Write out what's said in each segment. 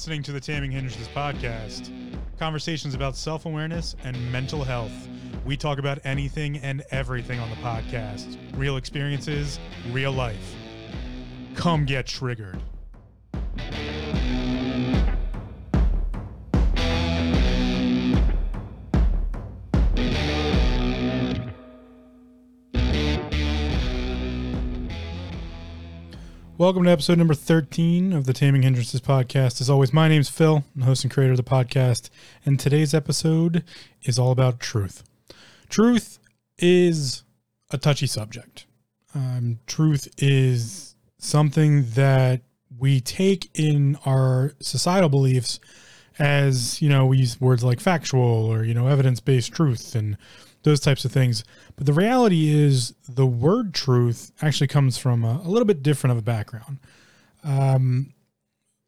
listening to the Taming Hindrances podcast, conversations about self awareness and mental health. We talk about anything and everything on the podcast real experiences, real life. Come get triggered. Welcome to episode number 13 of the Taming Hindrances podcast. As always, my name's Phil, I'm the host and creator of the podcast, and today's episode is all about truth. Truth is a touchy subject. Um, truth is something that we take in our societal beliefs as, you know, we use words like factual or, you know, evidence based truth and those types of things. But the reality is, the word truth actually comes from a, a little bit different of a background. Um,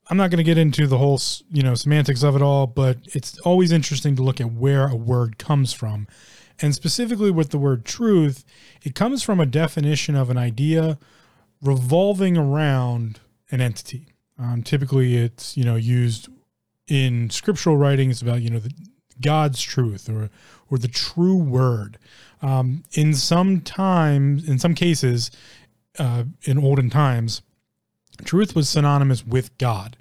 I'm not going to get into the whole, you know, semantics of it all, but it's always interesting to look at where a word comes from. And specifically with the word truth, it comes from a definition of an idea revolving around an entity. Um, typically, it's you know used in scriptural writings about you know the, God's truth or or the true word. Um, in some times, in some cases, uh, in olden times, truth was synonymous with God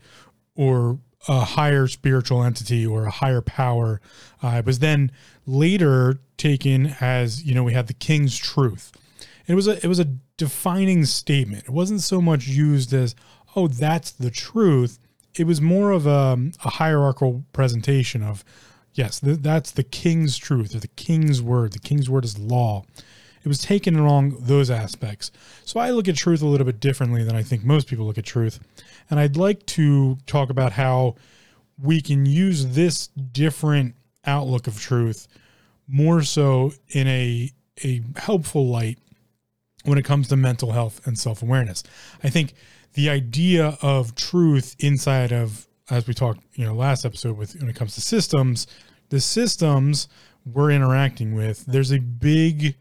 or a higher spiritual entity or a higher power. Uh, it was then later taken as you know we had the king's truth. It was a it was a defining statement. It wasn't so much used as oh that's the truth. It was more of a, a hierarchical presentation of Yes, th- that's the king's truth or the king's word. The king's word is law. It was taken along those aspects. So I look at truth a little bit differently than I think most people look at truth. And I'd like to talk about how we can use this different outlook of truth more so in a a helpful light when it comes to mental health and self-awareness. I think the idea of truth inside of as we talked, you know, last episode with when it comes to systems, the systems we're interacting with, there's a big,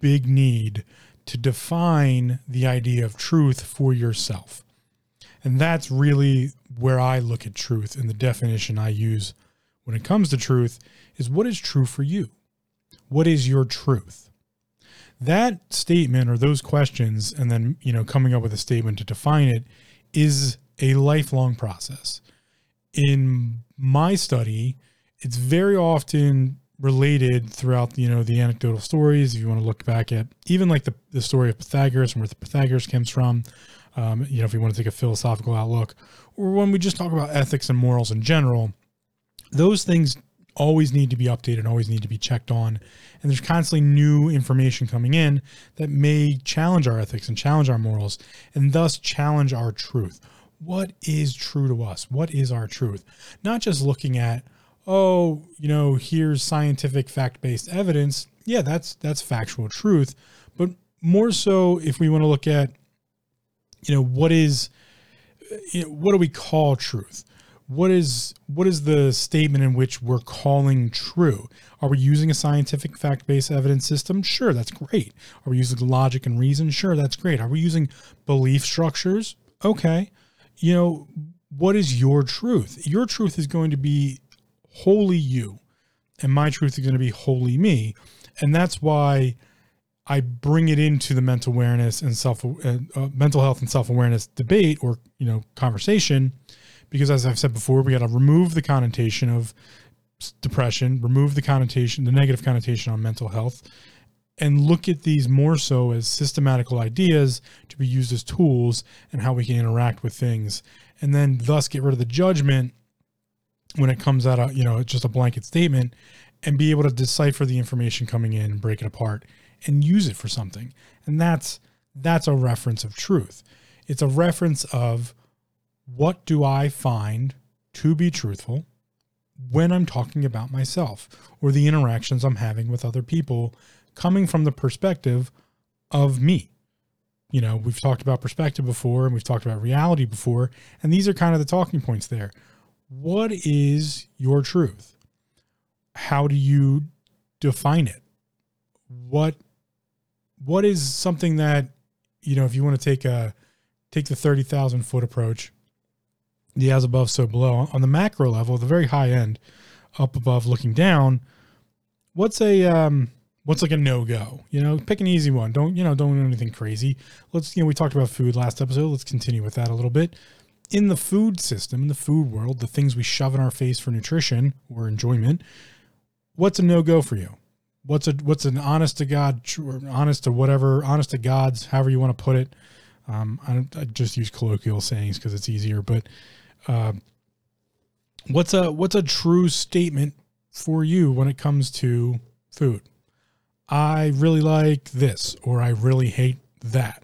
big need to define the idea of truth for yourself. And that's really where I look at truth and the definition I use when it comes to truth is what is true for you? What is your truth? That statement or those questions, and then, you know, coming up with a statement to define it is a lifelong process in my study, it's very often related throughout you know the anecdotal stories. If you want to look back at even like the, the story of pythagoras and where the pythagoras comes from um, you know if you want to take a philosophical outlook or when we just talk about ethics and morals in general those things always need to be updated always need to be checked on. And there's constantly new information coming in that may challenge our ethics and challenge our morals and thus challenge our truth what is true to us? What is our truth? Not just looking at, oh, you know, here's scientific fact-based evidence. Yeah, that's that's factual truth, but more so if we want to look at you know, what is you know, what do we call truth? What is what is the statement in which we're calling true? Are we using a scientific fact-based evidence system? Sure, that's great. Are we using logic and reason? Sure, that's great. Are we using belief structures? Okay you know, what is your truth? Your truth is going to be wholly you, and my truth is going to be wholly me. And that's why I bring it into the mental awareness and self uh, uh, mental health and self awareness debate or you know conversation, because as I've said before, we got to remove the connotation of depression, remove the connotation, the negative connotation on mental health, and look at these more so as systematical ideas to be used as tools and how we can interact with things. And then thus get rid of the judgment when it comes out of you know just a blanket statement and be able to decipher the information coming in and break it apart and use it for something. And that's that's a reference of truth. It's a reference of what do i find to be truthful when i'm talking about myself or the interactions i'm having with other people coming from the perspective of me. You know, we've talked about perspective before and we've talked about reality before, and these are kind of the talking points there. What is your truth? How do you define it? What what is something that you know if you want to take a take the 30,000 foot approach the as above, so below. On the macro level, the very high end, up above, looking down, what's a um, what's like a no go? You know, pick an easy one. Don't you know? Don't do anything crazy. Let's you know we talked about food last episode. Let's continue with that a little bit. In the food system, in the food world, the things we shove in our face for nutrition or enjoyment, what's a no go for you? What's a what's an honest to God, honest to whatever, honest to God's, however you want to put it. Um, I, I just use colloquial sayings because it's easier, but uh, what's a what's a true statement for you when it comes to food? I really like this, or I really hate that.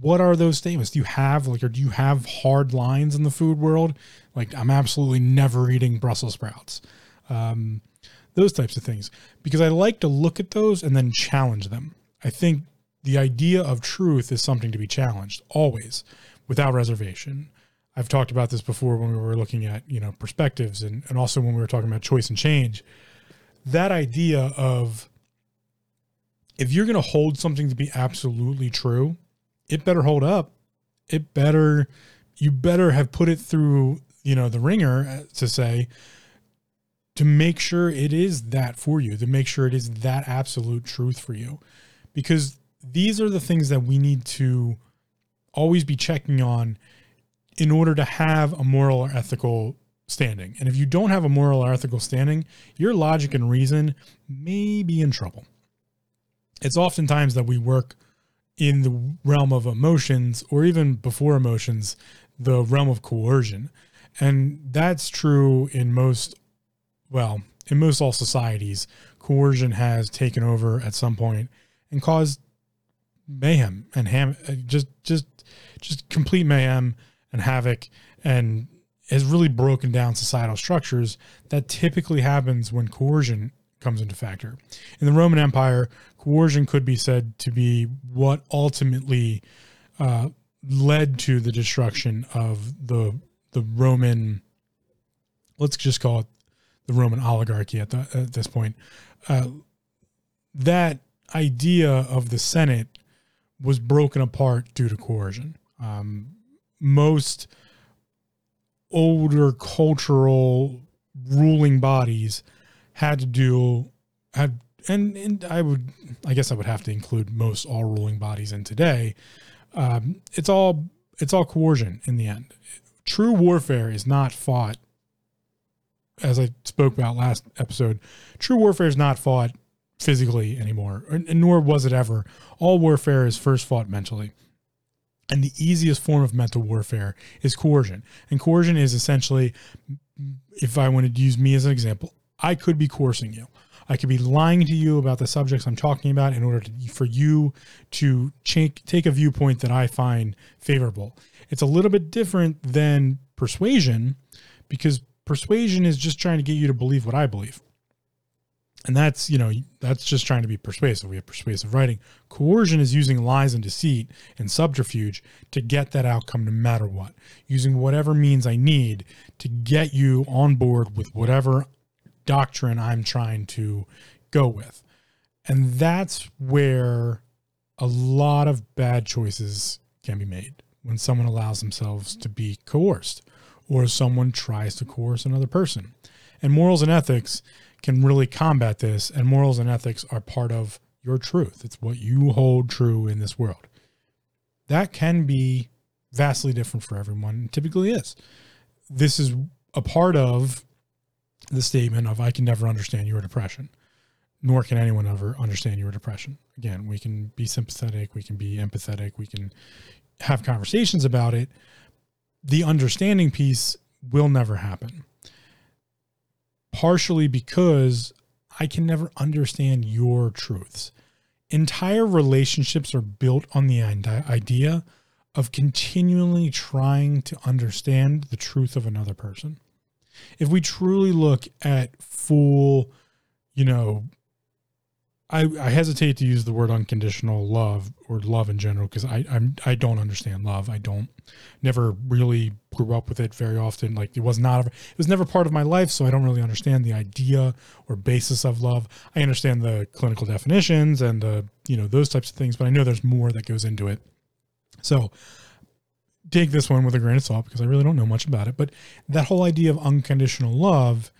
What are those statements? Do you have like, or do you have hard lines in the food world? Like, I'm absolutely never eating Brussels sprouts. Um, those types of things, because I like to look at those and then challenge them. I think the idea of truth is something to be challenged always, without reservation. I've talked about this before when we were looking at you know perspectives and, and also when we were talking about choice and change. That idea of if you're going to hold something to be absolutely true, it better hold up. It better, you better have put it through, you know, the ringer uh, to say, to make sure it is that for you, to make sure it is that absolute truth for you. Because these are the things that we need to always be checking on in order to have a moral or ethical standing. And if you don't have a moral or ethical standing, your logic and reason may be in trouble it's oftentimes that we work in the realm of emotions or even before emotions, the realm of coercion. And that's true in most, well, in most all societies. Coercion has taken over at some point and caused mayhem and ham, just, just, just complete mayhem and havoc and has really broken down societal structures that typically happens when coercion comes into factor. In the Roman Empire, coercion could be said to be what ultimately uh, led to the destruction of the the Roman. Let's just call it the Roman oligarchy at, the, at this point. Uh, that idea of the Senate was broken apart due to coercion. Um, most older cultural ruling bodies had to do had and and I would I guess I would have to include most all ruling bodies in today. Um, it's all it's all coercion in the end. True warfare is not fought, as I spoke about last episode. True warfare is not fought physically anymore, and nor was it ever. All warfare is first fought mentally. And the easiest form of mental warfare is coercion. And coercion is essentially, if I wanted to use me as an example, I could be coercing you. I could be lying to you about the subjects I'm talking about in order to, for you to take, take a viewpoint that I find favorable. It's a little bit different than persuasion because persuasion is just trying to get you to believe what I believe. And that's, you know, that's just trying to be persuasive. We have persuasive writing. Coercion is using lies and deceit and subterfuge to get that outcome no matter what, using whatever means I need to get you on board with whatever doctrine I'm trying to go with. And that's where a lot of bad choices can be made when someone allows themselves to be coerced or someone tries to coerce another person. And morals and ethics can really combat this. And morals and ethics are part of your truth, it's what you hold true in this world. That can be vastly different for everyone, typically is. This is a part of the statement of I can never understand your depression, nor can anyone ever understand your depression. Again, we can be sympathetic, we can be empathetic, we can have conversations about it. The understanding piece will never happen. Partially because I can never understand your truths. Entire relationships are built on the idea of continually trying to understand the truth of another person if we truly look at full, you know, I, I hesitate to use the word unconditional love or love in general because I I'm I don't understand love. I don't never really grew up with it very often. Like it was not it was never part of my life, so I don't really understand the idea or basis of love. I understand the clinical definitions and the you know those types of things, but I know there's more that goes into it. So take this one with a grain of salt because I really don't know much about it. But that whole idea of unconditional love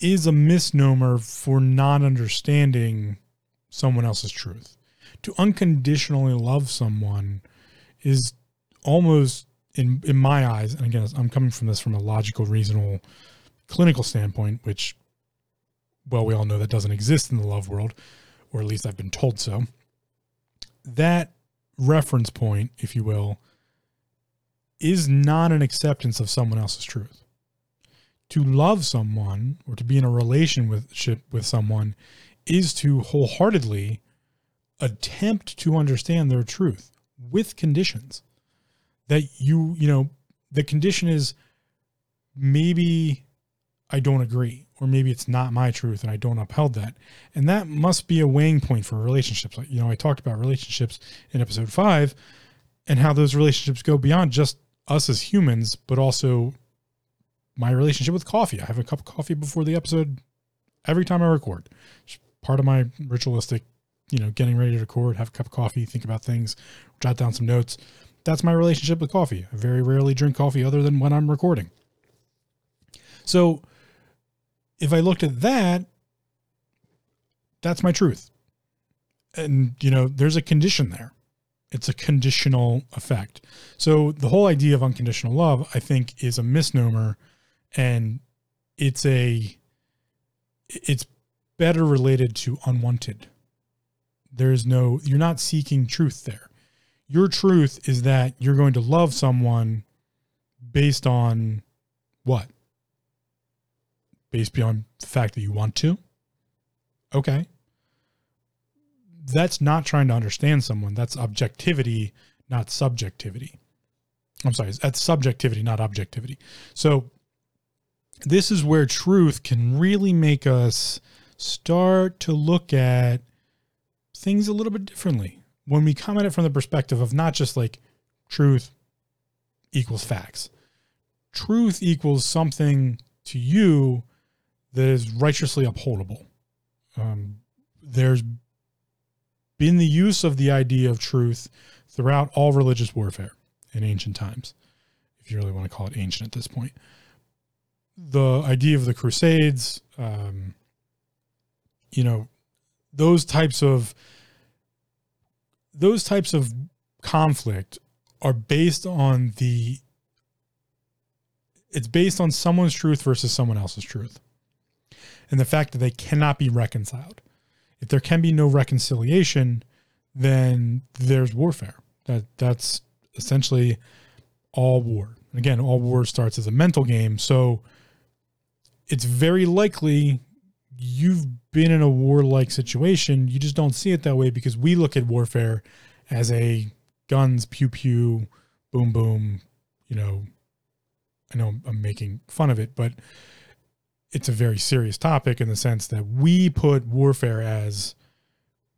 is a misnomer for not understanding someone else's truth. To unconditionally love someone is almost in in my eyes, and again, I'm coming from this from a logical, reasonable, clinical standpoint, which, well, we all know that doesn't exist in the love world, or at least I've been told so. That reference point, if you will, is not an acceptance of someone else's truth. To love someone or to be in a relationship with someone is to wholeheartedly attempt to understand their truth with conditions that you, you know, the condition is maybe I don't agree, or maybe it's not my truth and I don't upheld that. And that must be a weighing point for relationships. Like, you know, I talked about relationships in episode five and how those relationships go beyond just us as humans, but also my relationship with coffee. I have a cup of coffee before the episode every time I record. It's part of my ritualistic, you know, getting ready to record, have a cup of coffee, think about things, jot down some notes that's my relationship with coffee. I very rarely drink coffee other than when I'm recording. So if I looked at that, that's my truth. And, you know, there's a condition there. It's a conditional effect. So the whole idea of unconditional love, I think, is a misnomer and it's a, it's better related to unwanted. There's no, you're not seeking truth there your truth is that you're going to love someone based on what? Based beyond the fact that you want to? Okay. That's not trying to understand someone. That's objectivity, not subjectivity. I'm sorry, that's subjectivity, not objectivity. So, this is where truth can really make us start to look at things a little bit differently when we come at it from the perspective of not just like truth equals facts, truth equals something to you that is righteously upholdable. Um, there's been the use of the idea of truth throughout all religious warfare in ancient times, if you really want to call it ancient at this point. The idea of the Crusades, um, you know, those types of those types of conflict are based on the it's based on someone's truth versus someone else's truth and the fact that they cannot be reconciled. If there can be no reconciliation then there's warfare. That that's essentially all war. Again all war starts as a mental game. So it's very likely you've been in a warlike situation, you just don't see it that way because we look at warfare as a guns, pew pew, boom boom. You know, I know I'm making fun of it, but it's a very serious topic in the sense that we put warfare as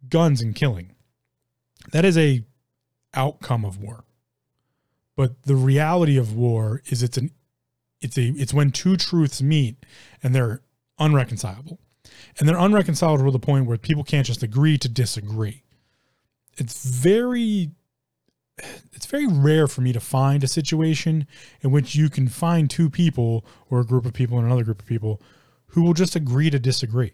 guns and killing. That is a outcome of war. But the reality of war is it's an it's a it's when two truths meet and they're unreconcilable and they're unreconcilable to the point where people can't just agree to disagree. It's very it's very rare for me to find a situation in which you can find two people or a group of people and another group of people who will just agree to disagree.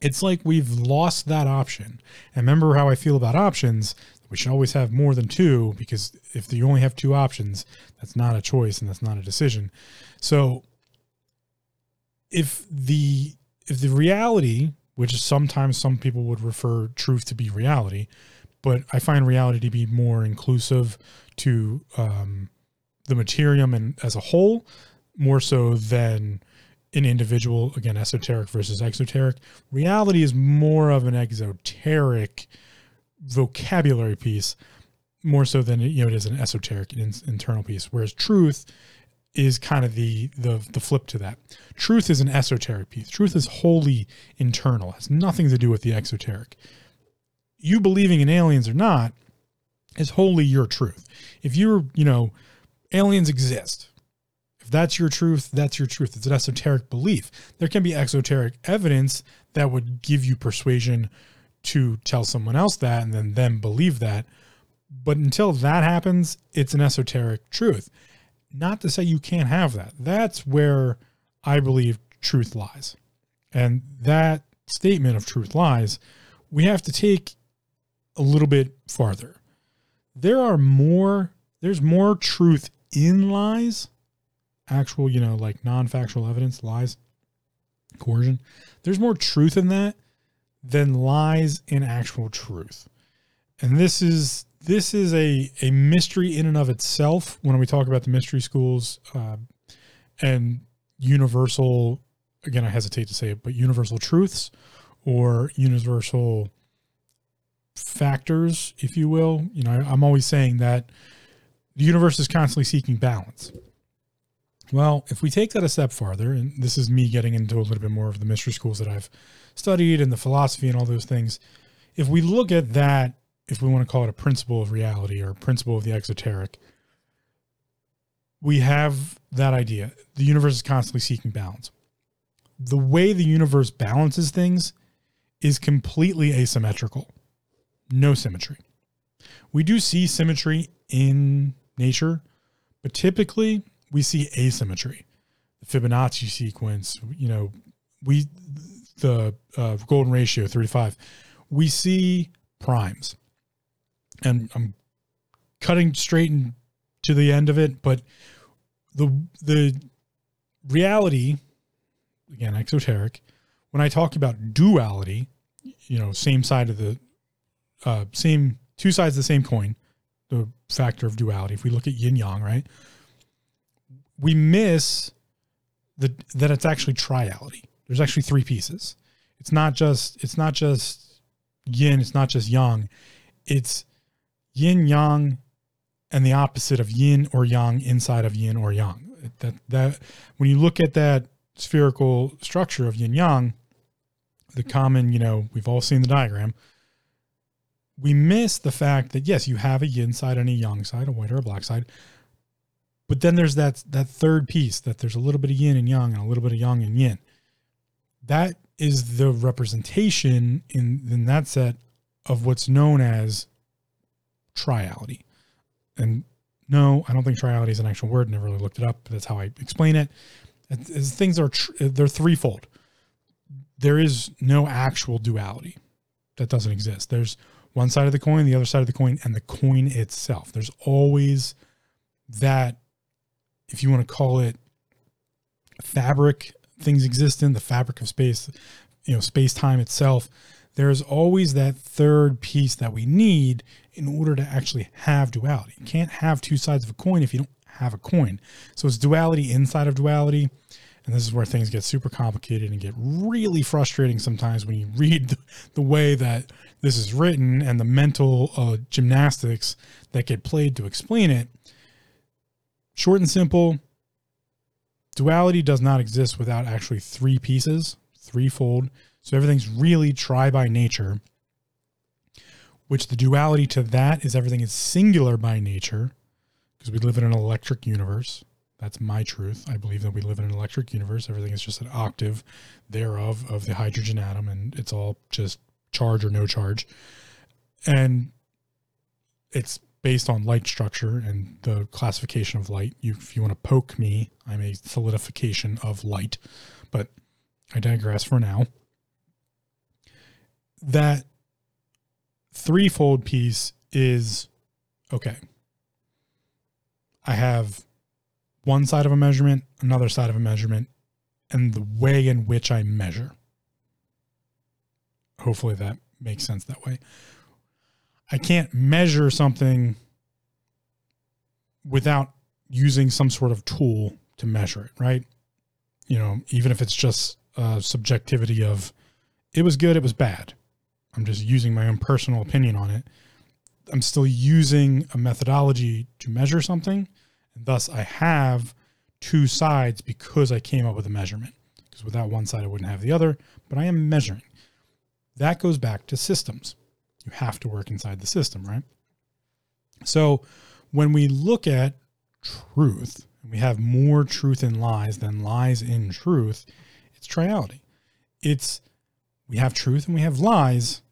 It's like we've lost that option. And remember how I feel about options. We should always have more than two because if you only have two options, that's not a choice and that's not a decision. So if the if the reality, which is sometimes some people would refer truth to be reality, but I find reality to be more inclusive to um, the materium and as a whole, more so than an individual. Again, esoteric versus exoteric. Reality is more of an exoteric vocabulary piece, more so than you know it is an esoteric in, internal piece. Whereas truth is kind of the the the flip to that. Truth is an esoteric piece. Truth is wholly internal. Has nothing to do with the exoteric. You believing in aliens or not is wholly your truth. If you're, you know, aliens exist. If that's your truth, that's your truth. It's an esoteric belief. There can be exoteric evidence that would give you persuasion to tell someone else that and then them believe that. But until that happens, it's an esoteric truth. Not to say you can't have that. That's where I believe truth lies. And that statement of truth lies, we have to take a little bit farther. There are more, there's more truth in lies, actual, you know, like non factual evidence, lies, coercion. There's more truth in that than lies in actual truth. And this is this is a a mystery in and of itself when we talk about the mystery schools uh, and universal again i hesitate to say it but universal truths or universal factors if you will you know i'm always saying that the universe is constantly seeking balance well if we take that a step farther and this is me getting into a little bit more of the mystery schools that i've studied and the philosophy and all those things if we look at that if we want to call it a principle of reality or a principle of the exoteric, we have that idea. The universe is constantly seeking balance. The way the universe balances things is completely asymmetrical, no symmetry. We do see symmetry in nature, but typically we see asymmetry. The Fibonacci sequence, you know, we the uh, golden ratio 35. We see primes and I'm cutting straight to the end of it, but the the reality again exoteric when I talk about duality, you know, same side of the uh, same two sides of the same coin, the factor of duality. If we look at yin yang, right, we miss the that it's actually triality. There's actually three pieces. It's not just it's not just yin. It's not just yang. It's yin yang and the opposite of yin or yang inside of yin or yang. That that when you look at that spherical structure of yin yang, the common, you know, we've all seen the diagram. We miss the fact that yes, you have a yin side and a yang side, a white or a black side. But then there's that that third piece that there's a little bit of yin and yang and a little bit of yang and yin. That is the representation in in that set of what's known as triality. And no, I don't think triality is an actual word. Never really looked it up. But that's how I explain it. As things are tr- they're threefold. There is no actual duality. That doesn't exist. There's one side of the coin, the other side of the coin, and the coin itself. There's always that, if you want to call it fabric, things exist in the fabric of space, you know, space time itself there's always that third piece that we need in order to actually have duality. You can't have two sides of a coin if you don't have a coin. So it's duality inside of duality. And this is where things get super complicated and get really frustrating sometimes when you read the, way that this is written and the mental uh, gymnastics that get played to explain it. Short and simple, duality does not exist without actually three pieces, threefold. So everything's really tri by nature, which the duality to that is everything is singular by nature because we live in an electric universe. That's my truth. I believe that we live in an electric universe. Everything is just an octave thereof of the hydrogen atom, and it's all just charge or no charge. And it's based on light structure and the classification of light. You, if you want to poke me, I'm a solidification of light, but I digress for now that threefold piece is okay. I have one side of a measurement, another side of a measurement, and the way in which I measure. Hopefully that makes sense that way. I can't measure something without using some sort of tool to measure it, right? You know, even if it's just a subjectivity of it was good, it was bad. I'm just using my own personal opinion on it. I'm still using a methodology to measure something. Thus I have two sides because I came up with a measurement. Because without one side, I wouldn't have the other, but I am measuring. That goes back to systems. You have to work inside the system, right? So when we look at truth, we have more truth in lies than lies in truth, it's triality. It's we have truth and we have lies,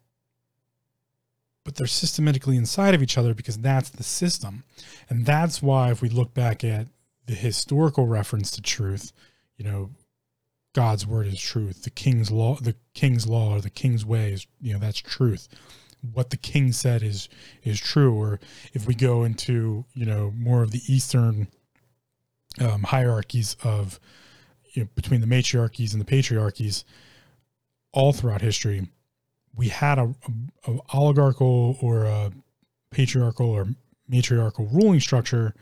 but they're systematically inside of each other because that's the system. And that's why, if we look back at the historical reference to truth, you know, God's word is truth. The king's law, the king's law, or the king's way is, you know, that's truth. What the king said is is true. Or if we go into, you know, more of the Eastern um, hierarchies of you know, between the matriarchies and the patriarchies, all throughout history, we had a, a, a oligarchical or a patriarchal or matriarchal ruling structure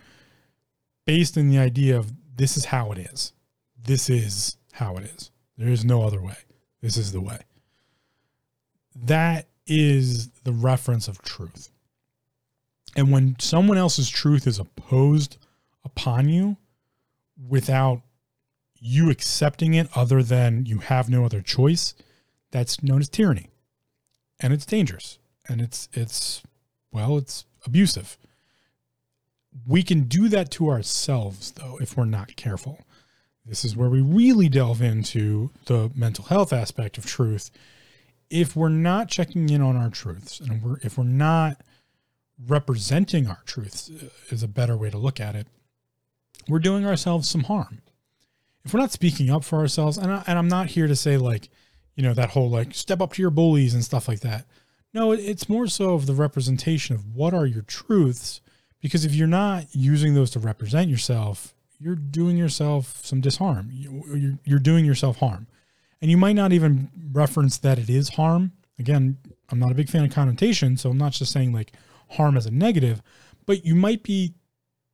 based in the idea of this is how it is. This is how it is. There is no other way. This is the way. That is the reference of truth. And when someone else's truth is opposed upon you without you accepting it other than you have no other choice, that's known as tyranny. And it's dangerous. And it's it's well, it's abusive. We can do that to ourselves though if we're not careful. This is where we really delve into the mental health aspect of truth. If we're not checking in on our truths and we're if we're not representing our truths uh, is a better way to look at it, we're doing ourselves some harm. If we're not speaking up for ourselves, and, I, and I'm not here to say like, you know, that whole like step up to your bullies and stuff like that. No, it's more so of the representation of what are your truths. Because if you're not using those to represent yourself, you're doing yourself some disharm. You're, you're doing yourself harm. And you might not even reference that it is harm. Again, I'm not a big fan of connotation, so I'm not just saying like harm as a negative, but you might be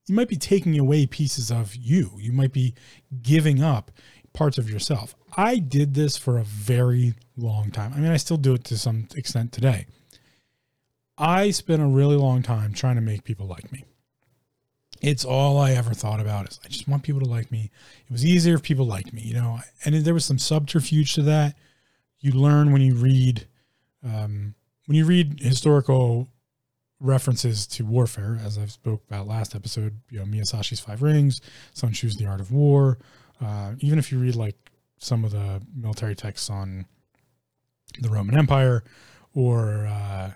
you might be taking away pieces of you. You might be giving up parts of yourself. I did this for a very long time. I mean, I still do it to some extent today. I spent a really long time trying to make people like me. It's all I ever thought about is I just want people to like me. It was easier if people liked me, you know, and there was some subterfuge to that. You learn when you read, um, when you read historical references to warfare, as I spoke about last episode, you know, Miyazashi's Five Rings, Sun Tzu's The Art of War. Uh, even if you read like some of the military texts on the Roman Empire, or uh,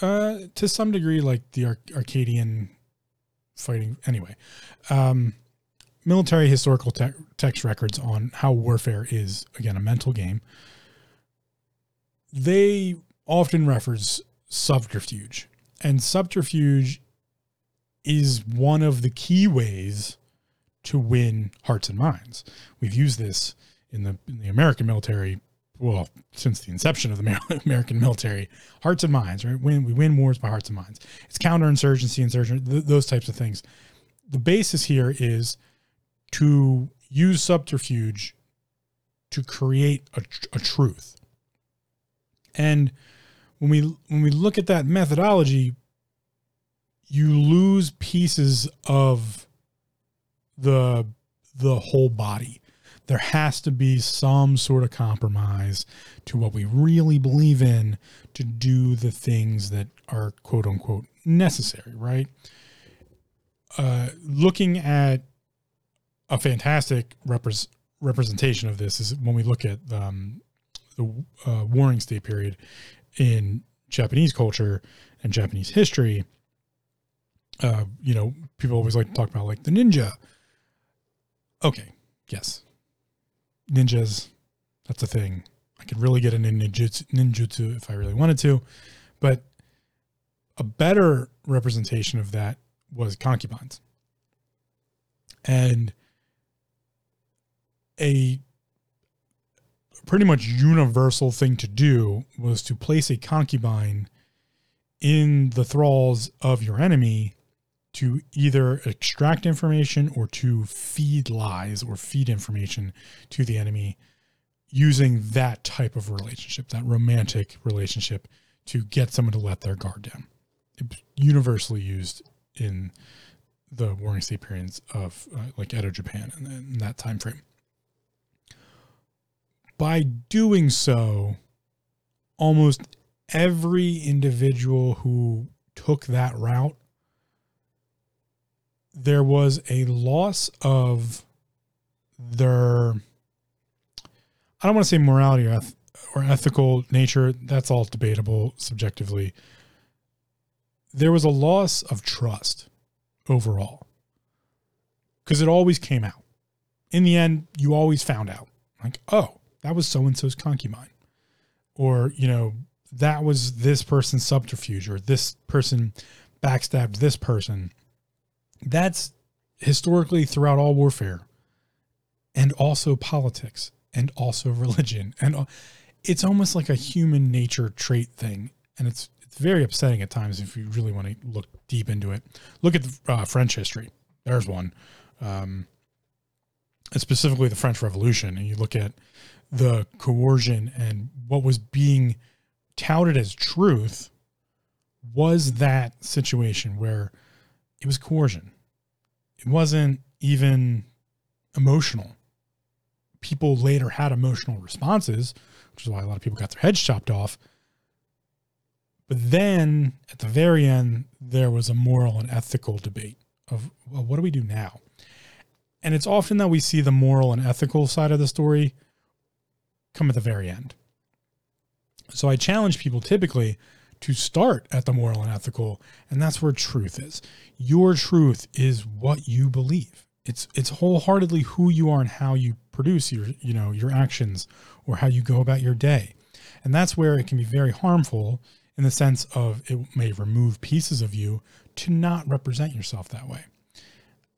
uh, to some degree, like the Ar- Arcadian fighting. Anyway, um, military historical te- text records on how warfare is again a mental game. They often reference subterfuge, and subterfuge is one of the key ways to win hearts and minds. We've used this in the in the American military well, since the inception of the American military, hearts and minds, right? When we win wars by hearts and minds. It's counterinsurgency, insurgency, th- those types of things. The basis here is to use subterfuge to create a, a truth. And when we when we look at that methodology, you lose pieces of the the whole body there has to be some sort of compromise to what we really believe in to do the things that are quote unquote necessary, right? Uh, looking at a fantastic repre- representation of this is when we look at um, the uh, Warring State period in Japanese culture and Japanese history. Uh, you know, people always like to talk about like the ninja. Okay, yes, ninjas. That's a thing. I could really get into ninjutsu, ninjutsu if I really wanted to, but a better representation of that was concubines. And a pretty much universal thing to do was to place a concubine in the thralls of your enemy to either extract information or to feed lies or feed information to the enemy using that type of relationship, that romantic relationship to get someone to let their guard down. It's universally used in the Warring State periods of uh, like Edo Japan and in that time frame. By doing so, almost every individual who took that route there was a loss of their I don't want to say morality or, eth- or ethical nature. That's all debatable subjectively. there was a loss of trust overall because it always came out. In the end, you always found out like, oh, that was so and so's concubine. Or, you know, that was this person's subterfuge or this person backstabbed this person. That's historically throughout all warfare and also politics and also religion. And it's almost like a human nature trait thing. And it's, it's very upsetting at times if you really want to look deep into it. Look at the uh, French history. There's one. Um, specifically the French Revolution. And you look at the coercion and what was being touted as truth was that situation where it was coercion. It wasn't even emotional. People later had emotional responses, which is why a lot of people got their heads chopped off. But then at the very end, there was a moral and ethical debate of, well, what do we do now? And it's often that we see the moral and ethical side of the story come at the very end. So I challenge people typically to start at the moral and ethical, and that's where truth is. Your truth is what you believe. It's it's wholeheartedly who you are and how you produce your you know your actions or how you go about your day. And that's where it can be very harmful in the sense of it may remove pieces of you to not represent yourself that way.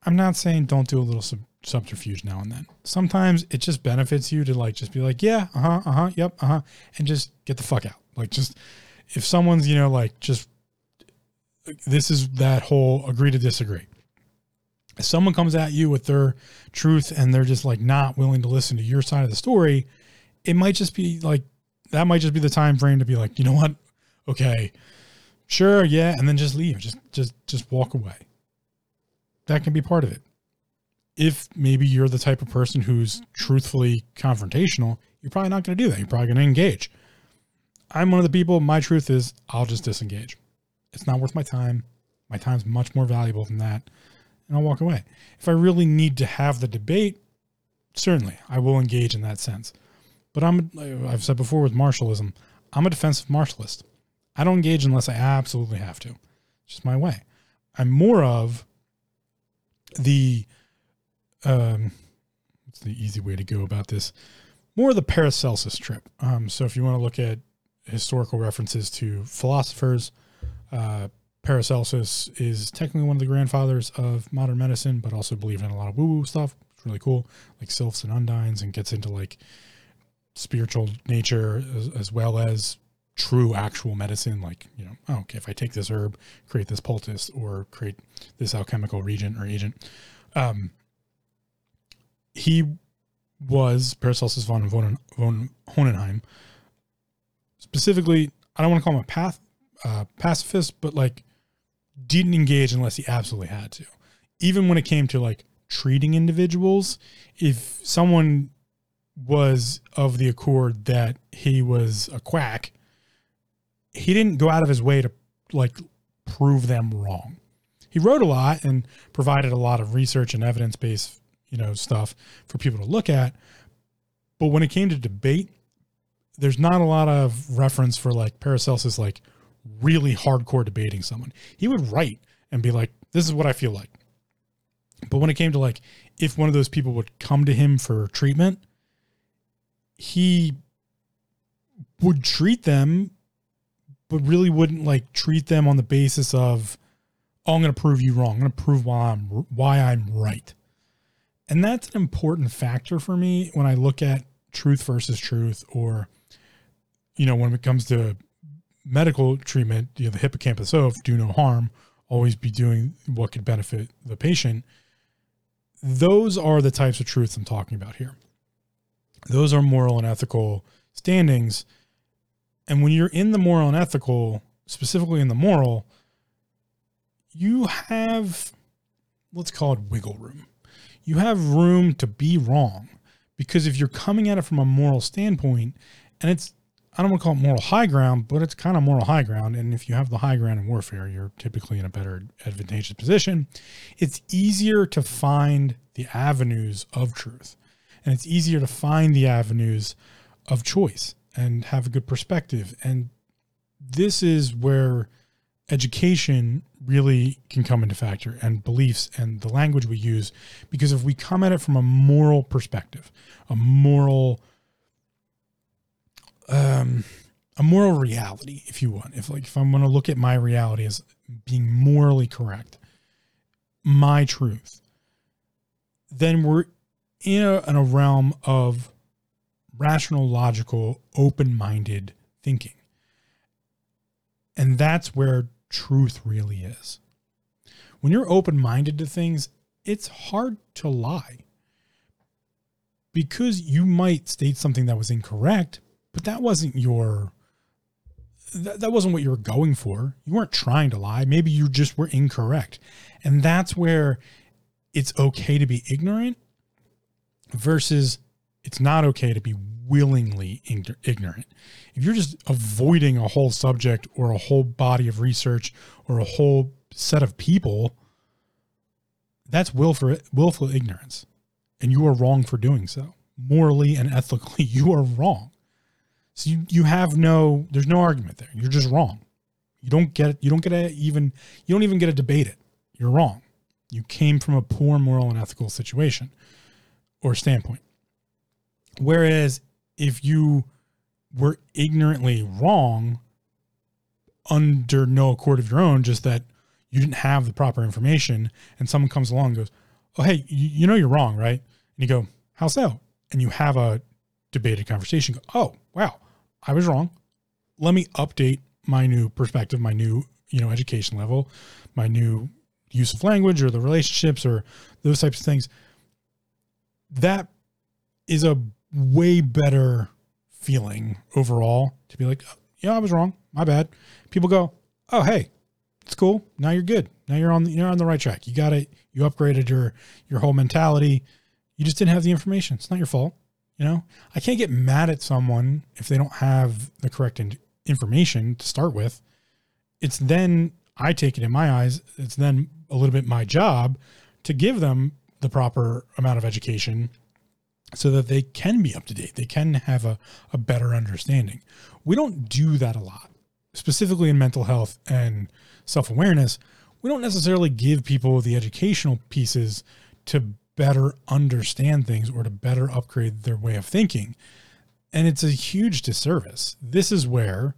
I'm not saying don't do a little sub- subterfuge now and then. Sometimes it just benefits you to like just be like, yeah, uh huh, uh huh, yep, uh huh, and just get the fuck out. Like just if someone's you know like just this is that whole agree to disagree. If someone comes at you with their truth and they're just like not willing to listen to your side of the story, it might just be like that might just be the time frame to be like, you know what? Okay. Sure, yeah, and then just leave. Just just just walk away. That can be part of it if maybe you're the type of person who's truthfully confrontational, you're probably not going to do that. You're probably going to engage. I'm one of the people, my truth is I'll just disengage. It's not worth my time. My time's much more valuable than that. And I'll walk away. If I really need to have the debate, certainly I will engage in that sense. But I'm, I've said before with martialism, I'm a defensive martialist. I don't engage unless I absolutely have to. It's just my way. I'm more of the um, what's the easy way to go about this? More of the Paracelsus trip. Um, so if you want to look at historical references to philosophers, uh, Paracelsus is technically one of the grandfathers of modern medicine, but also believed in a lot of woo-woo stuff. It's really cool, like sylphs and undines, and gets into like spiritual nature as, as well as true actual medicine like you know oh, okay if i take this herb create this poultice or create this alchemical reagent or agent um, he was Paracelsus von, von, von Hohenheim. Specifically, I don't want to call him a path, uh, pacifist, but like didn't engage unless he absolutely had to. Even when it came to like treating individuals, if someone was of the accord that he was a quack, he didn't go out of his way to like prove them wrong. He wrote a lot and provided a lot of research and evidence based you know, stuff for people to look at. But when it came to debate, there's not a lot of reference for like Paracelsus, like really hardcore debating someone. He would write and be like, this is what I feel like. But when it came to like, if one of those people would come to him for treatment, he would treat them, but really wouldn't like treat them on the basis of, oh, I'm going to prove you wrong. I'm going to prove why I'm why I'm right. And that's an important factor for me when I look at truth versus truth, or, you know, when it comes to medical treatment, you know, the hippocampus of do no harm, always be doing what could benefit the patient. Those are the types of truths I'm talking about here. Those are moral and ethical standings. And when you're in the moral and ethical, specifically in the moral, you have, let's call it wiggle room you have room to be wrong because if you're coming at it from a moral standpoint and it's I don't want to call it moral high ground, but it's kind of moral high ground. And if you have the high ground in warfare, you're typically in a better advantageous position. It's easier to find the avenues of truth. And it's easier to find the avenues of choice and have a good perspective. And this is where education really can come into factor and beliefs and the language we use because if we come at it from a moral perspective a moral um a moral reality if you want. If like if i'm going to look at my reality as being morally correct my truth then we're in a, in a realm of rational logical open-minded thinking. And that's where truth really is. When you're open minded to things, it's hard to lie. Because you might state something that was incorrect, but that wasn't your. That, that wasn't what you were going for. You weren't trying to lie. Maybe you just were incorrect. And that's where it's okay to be ignorant versus it's not okay to be willingly ignorant. If you're just avoiding a whole subject or a whole body of research or a whole set of people, that's willful, willful ignorance. And you are wrong for doing so. Morally and ethically, you are wrong. So you, you have no, there's no argument there. You're just wrong. You don't get, you don't get to even, you don't even get to debate it. You're wrong. You came from a poor moral and ethical situation or standpoint. Whereas if you were ignorantly wrong under no accord of your own, just that you didn't have the proper information, and someone comes along and goes, Oh, hey, you, you know you're wrong, right? And you go, How so? And you have a debated conversation. Go, oh, wow, I was wrong. Let me update my new perspective, my new, you know, education level, my new use of language or the relationships or those types of things. That is a way better feeling overall to be like, yeah, I was wrong. My bad. People go, oh, hey, it's cool. Now you're good. Now you're on you're on the right track. You got it. You upgraded your your whole mentality. You just didn't have the information. It's not your fault. You know, I can't get mad at someone if they don't have the correct in- information to start with. It's then I take it in my eyes. It's then a little bit my job to give them the proper amount of education so that they can be up to date. They can have a, a better understanding. We don't do that a lot, specifically in mental health and self awareness. We don't necessarily give people the educational pieces to better understand things or to better upgrade their way of thinking. And it's a huge disservice. This is where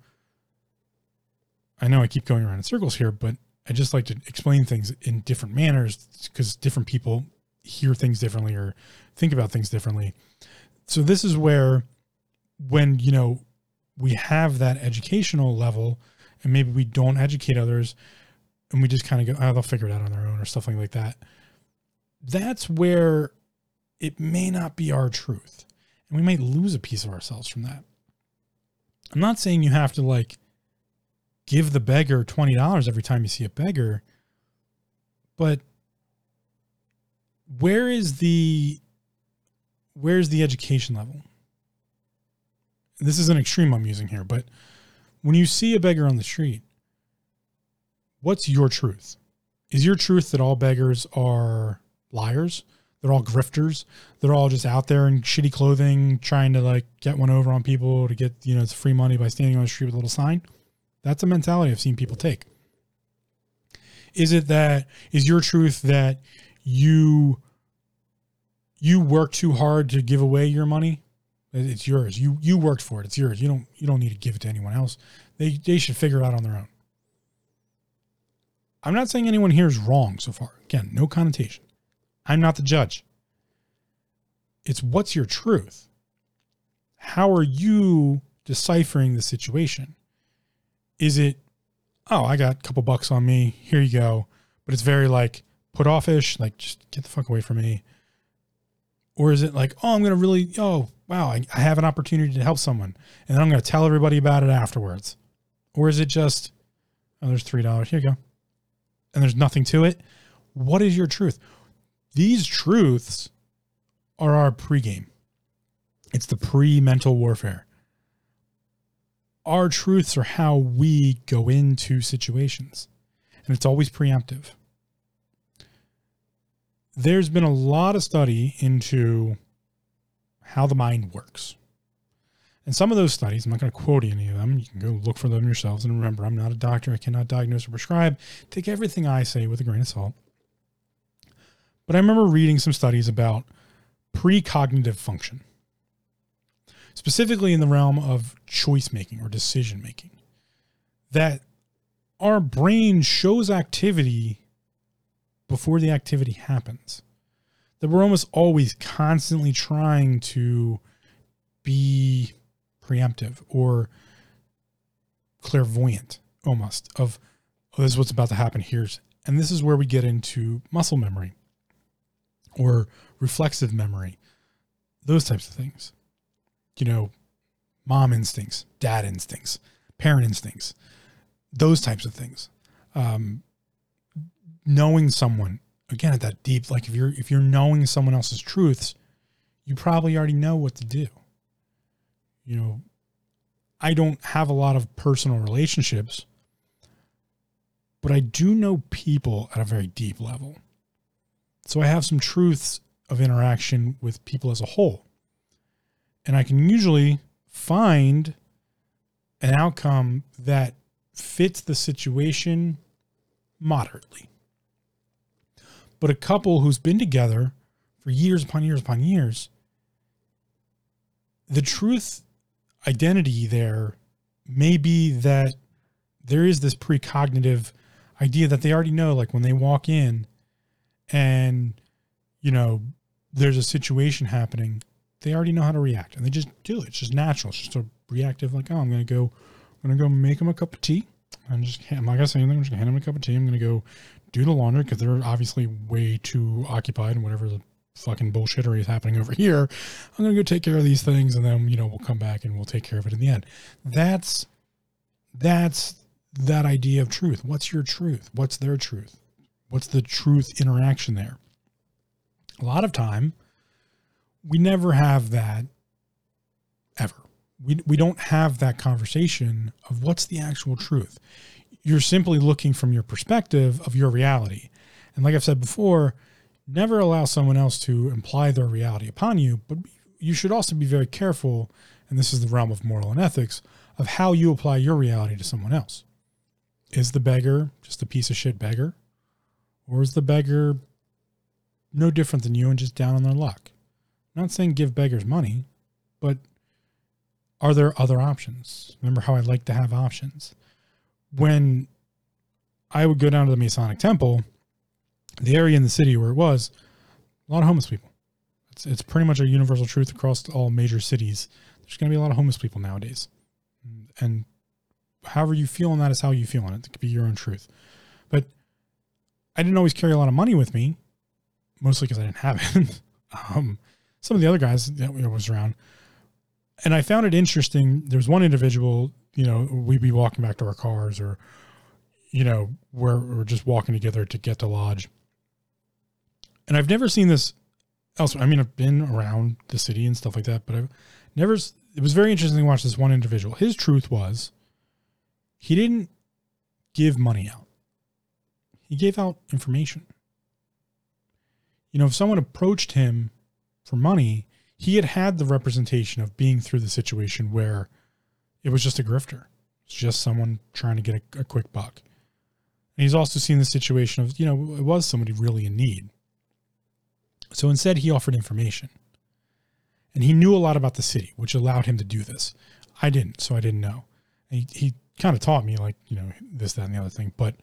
I know I keep going around in circles here, but I just like to explain things in different manners because different people hear things differently or think about things differently. So this is where when, you know, we have that educational level and maybe we don't educate others and we just kind of go, oh, they'll figure it out on their own or something like that. That's where it may not be our truth. And we might lose a piece of ourselves from that. I'm not saying you have to like give the beggar $20 every time you see a beggar, but where is the where's the education level? This is an extreme I'm using here, but when you see a beggar on the street, what's your truth? Is your truth that all beggars are liars? They're all grifters. They're all just out there in shitty clothing, trying to like get one over on people to get, you know, it's free money by standing on the street with a little sign. That's a mentality I've seen people take. Is it that, is your truth that you you work too hard to give away your money it's yours you you worked for it it's yours you don't you don't need to give it to anyone else they they should figure it out on their own i'm not saying anyone here is wrong so far again no connotation i'm not the judge it's what's your truth how are you deciphering the situation is it oh i got a couple bucks on me here you go but it's very like put offish, like just get the fuck away from me? Or is it like, oh, I'm going to really, oh, wow, I, I have an opportunity to help someone and then I'm going to tell everybody about it afterwards? Or is it just, oh, there's $3. Here you go. And there's nothing to it? What is your truth? These truths are our pregame. It's the pre mental warfare. Our truths are how we go into situations, and it's always preemptive there's been a lot of study into how the mind works. And some of those studies, I'm not going to quote any of them. You can go look for them yourselves. And remember, I'm not a doctor. I cannot diagnose or prescribe. Take everything I say with a grain of salt. But I remember reading some studies about precognitive function, specifically in the realm of choice making or decision making, that our brain shows activity before the activity happens. That we're almost always constantly trying to be preemptive or clairvoyant almost of oh, this is what's about to happen here's and this is where we get into muscle memory or reflexive memory those types of things. You know mom instincts dad instincts parent instincts those types of things. Um, knowing someone again at that deep like if you're if you're knowing someone else's truths you probably already know what to do. You know, I don't have a lot of personal relationships, but I do know people at a very deep level. So I have some truths of interaction with people as a whole. And I can usually find an outcome that fits the situation moderately. But a couple who's been together for years upon years upon years, the truth identity there may be that there is this precognitive idea that they already know, like when they walk in and, you know, there's a situation happening, they already know how to react and they just do it. It's just natural. It's just a reactive, like, oh, I'm to go, I'm to go make them a cup of tea. I'm just, I'm not to say anything. I'm just to hand them a cup of tea. I'm to go do the laundry because they're obviously way too occupied and whatever the fucking bullshittery is happening over here. I'm to go take care of these things and then, you know, we'll come back and we'll take care of it in the end. That's, that's that idea of truth. What's your truth? What's their truth? What's the truth interaction there? A lot of time, we never have that ever. We, we don't have that conversation of what's the actual truth. You're simply looking from your perspective of your reality. And like I've said before, never allow someone else to imply their reality upon you, but you should also be very careful, and this is the realm of moral and ethics, of how you apply your reality to someone else. Is the beggar just a piece of shit beggar? Or is the beggar no different than you and just down on their luck? I'm not saying give beggars money, but are there other options? Remember how I like to have options. When I would go down to the Masonic Temple, the area in the city where it was, a lot of homeless people. It's, it's pretty much a universal truth across all major cities. There's going to be a lot of homeless people nowadays. And however you feel on that is how you feel on it. It could be your own truth. I didn't always carry a lot of money with me, mostly because I didn't have it. um, some of the other guys that was around. And I found it interesting. There's one individual, you know, we'd be walking back to our cars or, you know, where we're just walking together to get to lodge and I've never seen this elsewhere. I mean, I've been around the city and stuff like that, but I've never. It was very interesting to watch this one individual. His truth was he didn't give money out, he gave out information. You know, if someone approached him for money, he had had the representation of being through the situation where it was just a grifter. It's just someone trying to get a, a quick buck. And he's also seen the situation of, you know, it was somebody really in need. So instead, he offered information. And he knew a lot about the city, which allowed him to do this. I didn't, so I didn't know. And he, he kind of taught me, like, you know, this, that, and the other thing. But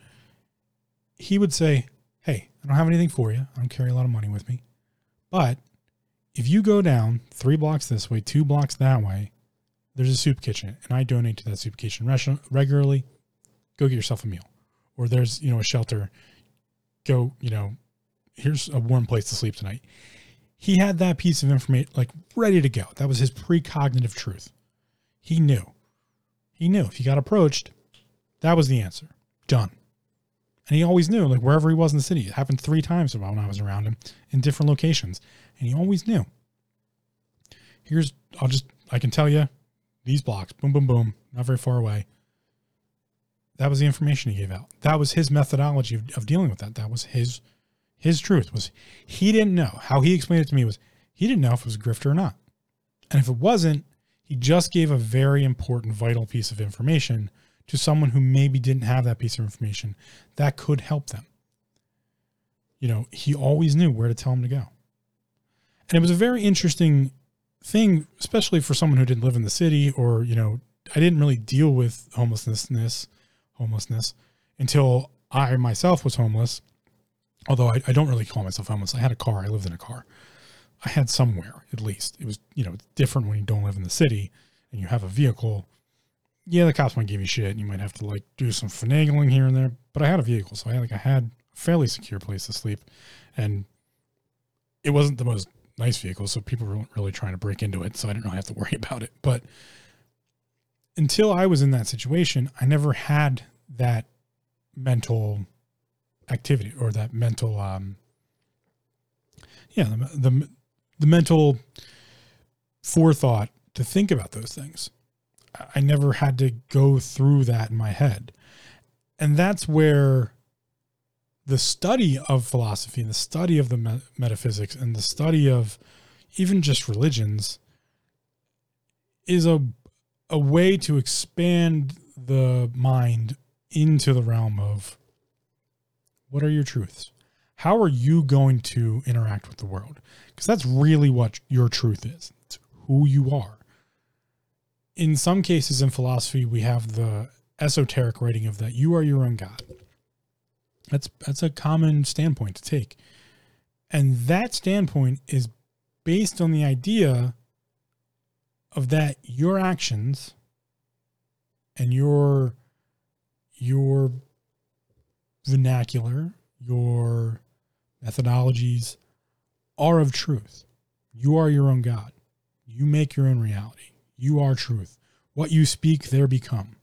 he would say, Hey, I don't have anything for you. I don't carry a lot of money with me. But if you go down three blocks this way, two blocks that way, there's a soup kitchen, and I donate to that soup kitchen regularly. Go get yourself a meal. Or there's, you know, a shelter. Go, you know, here's a warm place to sleep tonight. He had that piece of information like ready to go. That was his precognitive truth. He knew. He knew if he got approached, that was the answer. Done. And he always knew, like wherever he was in the city. It happened three times when I was around him in different locations. And he always knew. Here's, I'll just, I can tell you these blocks, boom, boom, boom, not very far away. That was the information he gave out. That was his methodology of, of dealing with that. That was his his truth was he didn't know. How he explained it to me was he didn't know if it was a grifter or not. And if it wasn't, He just gave a very important, vital piece of information to someone who maybe didn't have that piece of information that could help them. You know, he always knew where to tell him to go. And it was a very interesting thing, especially for someone who didn't live in the city or, you know, I didn't really deal with homelessness, homelessness until I myself was homeless. Although I, I don't really call myself homeless. I had a car. I lived in a car. I had somewhere at least. It was, you know, different when you don't live in the city and you have a vehicle. Yeah, the cops might give you shit and you might have to like do some finagling here and there. But I had a vehicle, so I had like I had a fairly secure place to sleep. And it wasn't the most nice vehicle, so people weren't really trying to break into it, so I didn't really have to worry about it. But until I was in that situation, I never had that mental activity or that mental um yeah the, the the mental forethought to think about those things. I never had to go through that in my head. And that's where the study of philosophy and the study of the metaphysics and the study of even just religions is a a way to expand the mind into the realm of what are your truths? How are you going to interact with the world? Because that's really what your truth is. It's who you are. In some cases in philosophy, we have the esoteric writing of that you are your own God. That's that's a common standpoint to take. And that standpoint is based on the idea of that your actions and your your vernacular, your methodologies are of truth. You are your own God. You make your own reality. You are truth. What you speak, there become.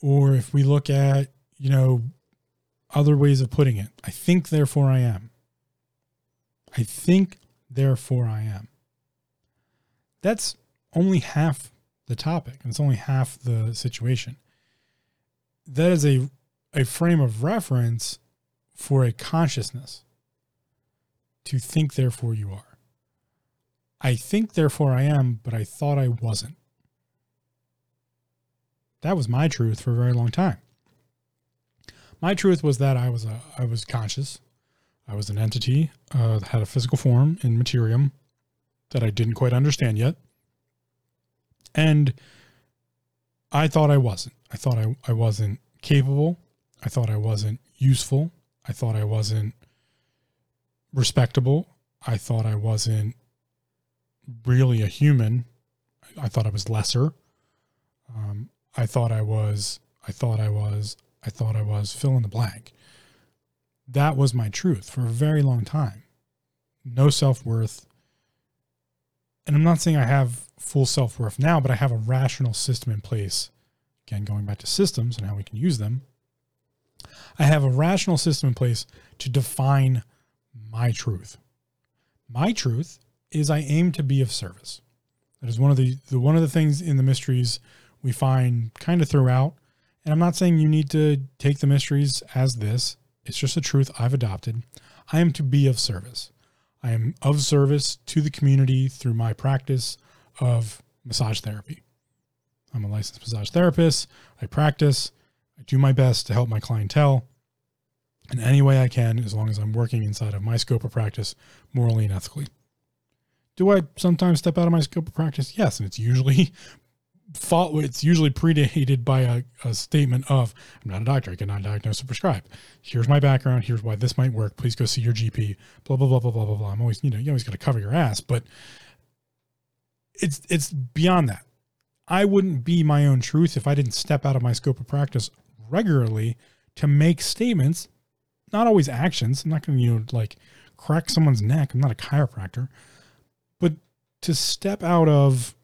Or if we look at, you know, other ways of putting it, I think, therefore I am. I think, therefore I am. That's only half the topic, and it's only half the situation. That is a, a frame of reference for a consciousness to think, therefore you are. I think, therefore I am, but I thought I wasn't. That was my truth for a very long time. My truth was that I was a I was conscious. I was an entity uh, that had a physical form in materium that I didn't quite understand yet. And I thought I wasn't. I thought I, I wasn't capable. I thought I wasn't useful. I thought I wasn't respectable. I thought I wasn't really a human. I thought I was lesser. Um, I thought I was, I thought I was, I thought I was, fill in the blank. That was my truth for a very long time. No self worth. And I'm not saying I have full self worth now, but I have a rational system in place. Again, going back to systems and how we can use them. I have a rational system in place to define my truth. My truth is I aim to be of service. That is one of the, the one of the things in the mysteries we find kind of throughout. And I'm not saying you need to take the mysteries as this. It's just a truth I've adopted. I am to be of service. I am of service to the community through my practice of massage therapy. I'm a licensed massage therapist. I practice. I do my best to help my clientele in any way I can, as long as I'm working inside of my scope of practice morally and ethically. Do I sometimes step out of my scope of practice? Yes, and it's usually follow, it's usually predated by a, a, statement of I'm not a doctor, I cannot diagnose or prescribe. Here's my background, here's why this might work. Please go see your GP. Blah blah blah blah blah blah blah. I'm always, you know, you always got to cover your ass, but it's it's beyond that. I wouldn't be my own truth if I didn't step out of my scope of practice regularly to make statements, not always actions. I'm not going to, you know, like crack someone's neck. I'm not a chiropractor, to step out of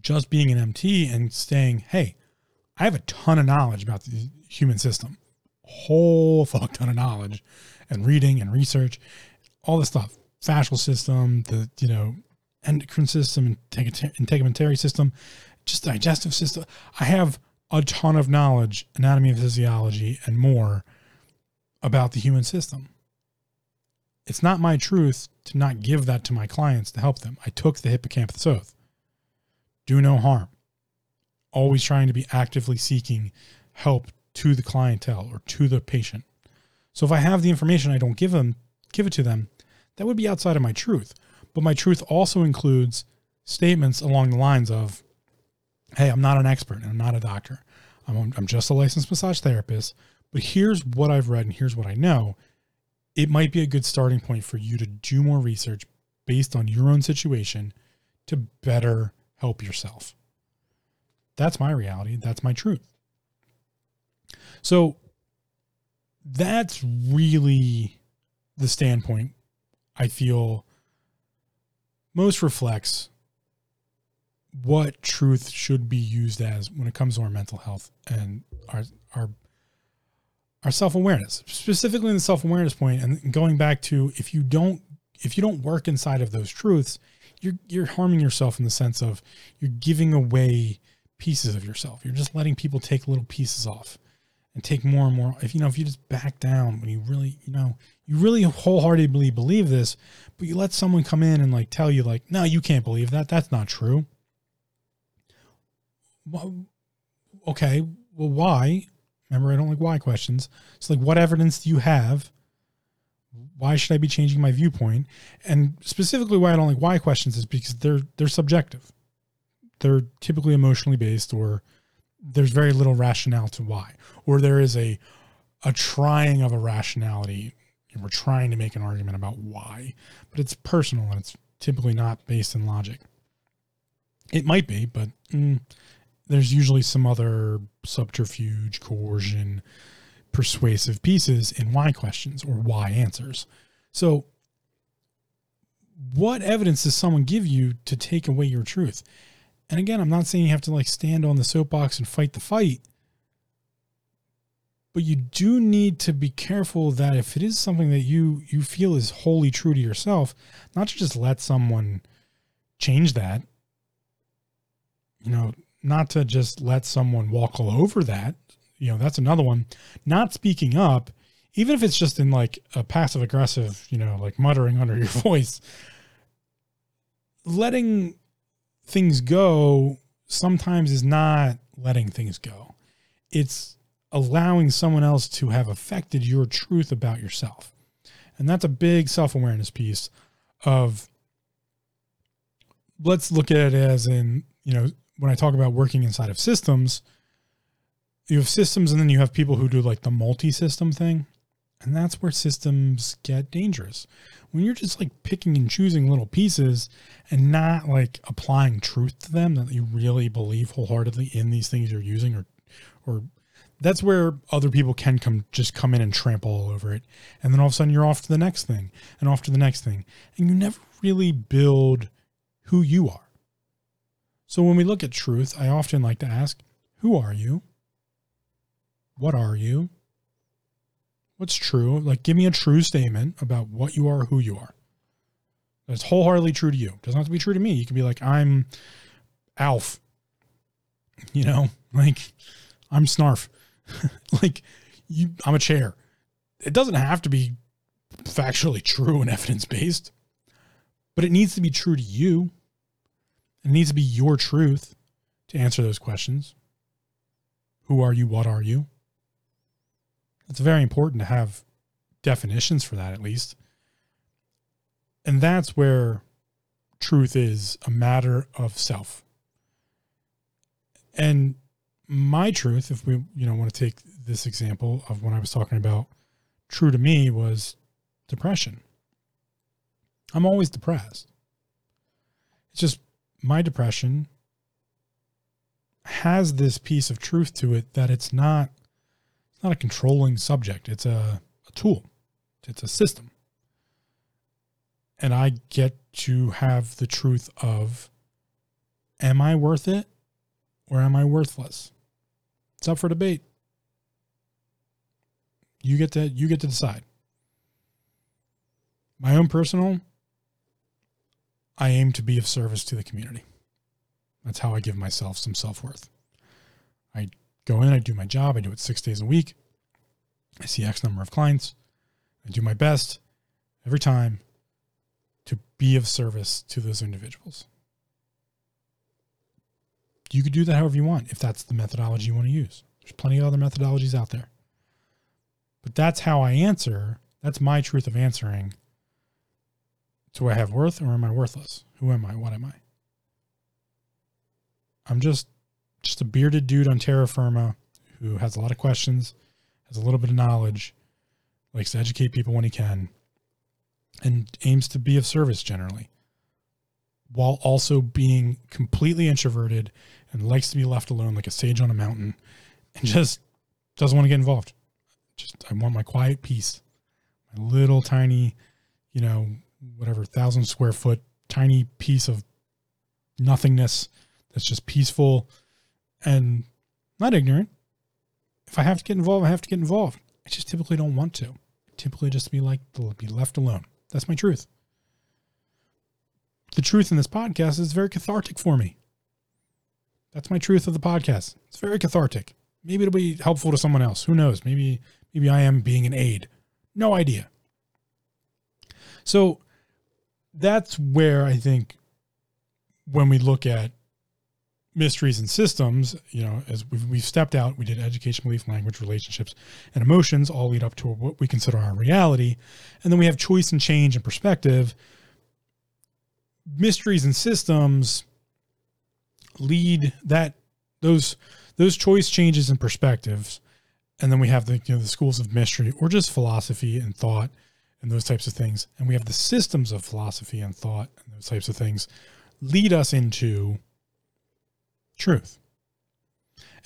just being an MT and saying, hey, I have a ton of knowledge about the human system, whole fuck ton of knowledge and reading and research, all this stuff, fascial system, the, you know, endocrine system integumentary system, just digestive system. I have a ton of knowledge, anatomy and physiology and more about the human system. it's not my truth to not give that to my clients to help them. I took the hippocampus oath. Do no harm. Always trying to be actively seeking help to the clientele or to the patient. So if I have the information I don't give them, give it to them, that would be outside of my truth. But my truth also includes statements along the lines of, hey, I'm not an expert and I'm not a doctor. I'm, I'm just a licensed massage therapist, but here's what I've read and here's what I know. It might be a good starting point for you to do more research based on your own situation to better help yourself. That's my reality. That's my truth. So that's really the standpoint I feel most reflects what truth should be used as when it comes to our mental health and our our our self-awareness specifically in the self-awareness point and going back to if you don't if you don't work inside of those truths you're you're harming yourself in the sense of you're giving away pieces of yourself. You're just letting people take little pieces off and take more and more. If you know if you just back down when you really you know you really wholeheartedly believe this but you let someone come in and like tell you like no you can't believe that. That's not true. Well, okay well why remember i don't like why questions. It's like what evidence do you have? Why should i be changing my viewpoint? And specifically why i don't like why questions is because they're they're subjective. They're typically emotionally based or there's very little rationale to why, or there is a a trying of a rationality. We're trying to make an argument about why, but it's personal and it's typically not based in logic. It might be, but mm, there's usually some other subterfuge, coercion, persuasive pieces in why questions or why answers. So, what evidence does someone give you to take away your truth? And again, I'm not saying you have to like stand on the soapbox and fight the fight. But you do need to be careful that if it is something that you you feel is wholly true to yourself, not to just let someone change that. You know, not to just let someone walk all over that. You know, that's another one. Not speaking up, even if it's just in like a passive aggressive, you know, like muttering under your voice. Letting things go sometimes is not letting things go. It's allowing someone else to have affected your truth about yourself. And that's a big self awareness piece of let's look at it as in, you know, when I talk about working inside of systems, you have systems and then you have people who do like the multi system thing. And that's where systems get dangerous. When you're just like picking and choosing little pieces and not like applying truth to them that you really believe wholeheartedly in these things you're using or or that's where other people can come just come in and trample all over it. And then all of a sudden you're off to the next thing and off to the next thing. And you never really build who you are. So when we look at truth, I often like to ask, who are you? What are you? what's true. Like, give me a true statement about what you are, who you are. That's wholeheartedly true to you. It doesn't have to be true to me. You can be like, I'm Alf. You know, like I'm Snarf. like you, I'm a chair. It doesn't have to be factually true and evidence based, but it needs to be true to you. It needs to be your truth to answer those questions. Who are you? What are you? It's very important to have definitions for that, at least. And that's where truth is a matter of self. And my truth, if we, you know, want to take this example of when I was talking about true to me was depression. I'm always depressed. It's just my depression has this piece of truth to it that it's not it's not a controlling subject. It's a, a tool. It's a system. And I get to have the truth of am I worth it or am I worthless? It's up for debate. You get to you get to decide. My own personal I aim to be of service to the community. That's how I give myself some self-worth. I go in, I do my job, I do it six days a week. I see X number of clients. I do my best. every time to be of service to those individuals. You could do that however you want if that's the methodology you want to use. There's plenty of other methodologies out there. But that's how I answer. That's my truth of answering. Do I have worth or am I worthless? Who am I? What am I? I'm just just a bearded dude on terra firma who has a lot of questions, has a little bit of knowledge, likes to educate people when he can, and aims to be of service generally, while also being completely introverted and likes to be left alone like a sage on a mountain and just doesn't want to get involved. Just, I want my quiet peace, my little tiny, you know, whatever, thousand square foot, tiny piece of nothingness that's just peaceful and not ignorant. If I have to get involved, I have to get involved. I just typically don't want to. Typically, just be like be left alone. That's my truth. The truth in this podcast is very cathartic for me. That's my truth of the podcast. It's very cathartic. Maybe it'll be helpful to someone else. Who knows? Maybe maybe I am being an aid. No idea. So that's where I think when we look at mysteries and systems, you know, as we've, we've stepped out, we did education, belief, language, relationships, and emotions all lead up to what we consider our reality. And then we have choice and change and perspective. Mysteries and systems lead that those those choice changes and perspectives. And then we have the you know the schools of mystery or just philosophy and thought and those types of things. And we have the systems of philosophy and thought and those types of things lead us into truth.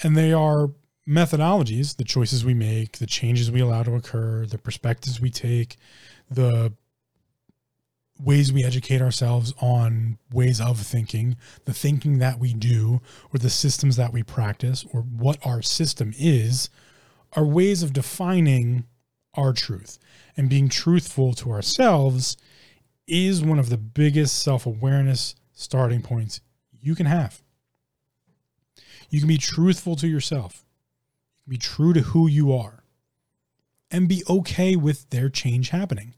And they are methodologies, the choices we make, the changes we allow to occur, the perspectives we take, the ways we educate ourselves on ways of thinking, the thinking that we do, or the systems that we practice, or what our system is, are ways of defining our truth. And being truthful to ourselves is one of the biggest self awareness starting points you can have. You can be truthful to yourself. Be true to who you are and be okay with their change happening.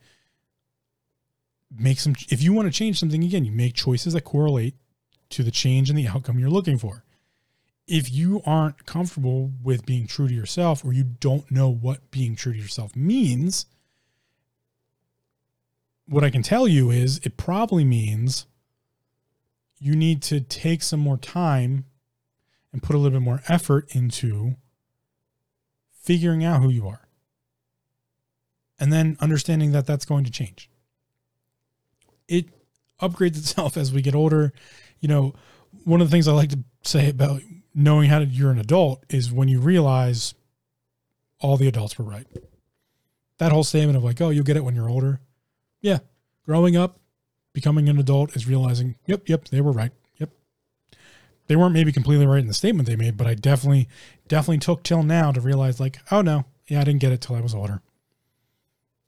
Make some, if you want to change something again, you make choices that correlate to the change and the outcome you're looking for. If you aren't comfortable with being true to yourself or you don't know what being true to yourself means, what I can tell you is it probably means you need to take some more time and put a little bit more effort into figuring out who you are and then understanding that that's going to change. It upgrades itself as we get older. You know, one of the things I like to say about knowing how to, you're an adult is when you realize all the adults were right. That whole statement of like, oh, you'll get it when you're older. Yeah. Growing up, becoming an adult is realizing, yep, yep, they were right Yep. they weren't maybe completely right in the statement they made, but I definitely, definitely took till now to realize like, oh no, yeah, I didn't get it till I was older.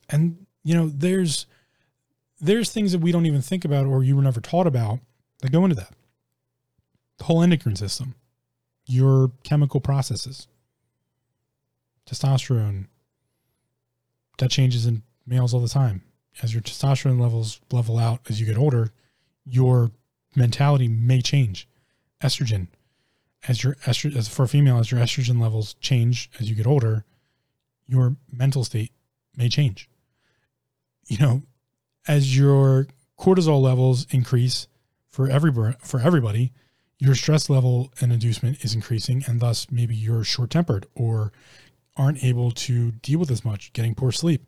And you know, there's there's things that we don't even think about or you were never taught about that go into that. The whole endocrine system, your chemical processes, testosterone, that changes in males all the time. As your testosterone levels level out as you get older, your mentality may change estrogen. As your estrogen, as for a female, as your estrogen levels change as you get older, your mental state may change. You know, as your cortisol levels increase for every for everybody, your stress level and inducement is increasing, and thus maybe you're short tempered or aren't able to deal with as much, getting poor sleep.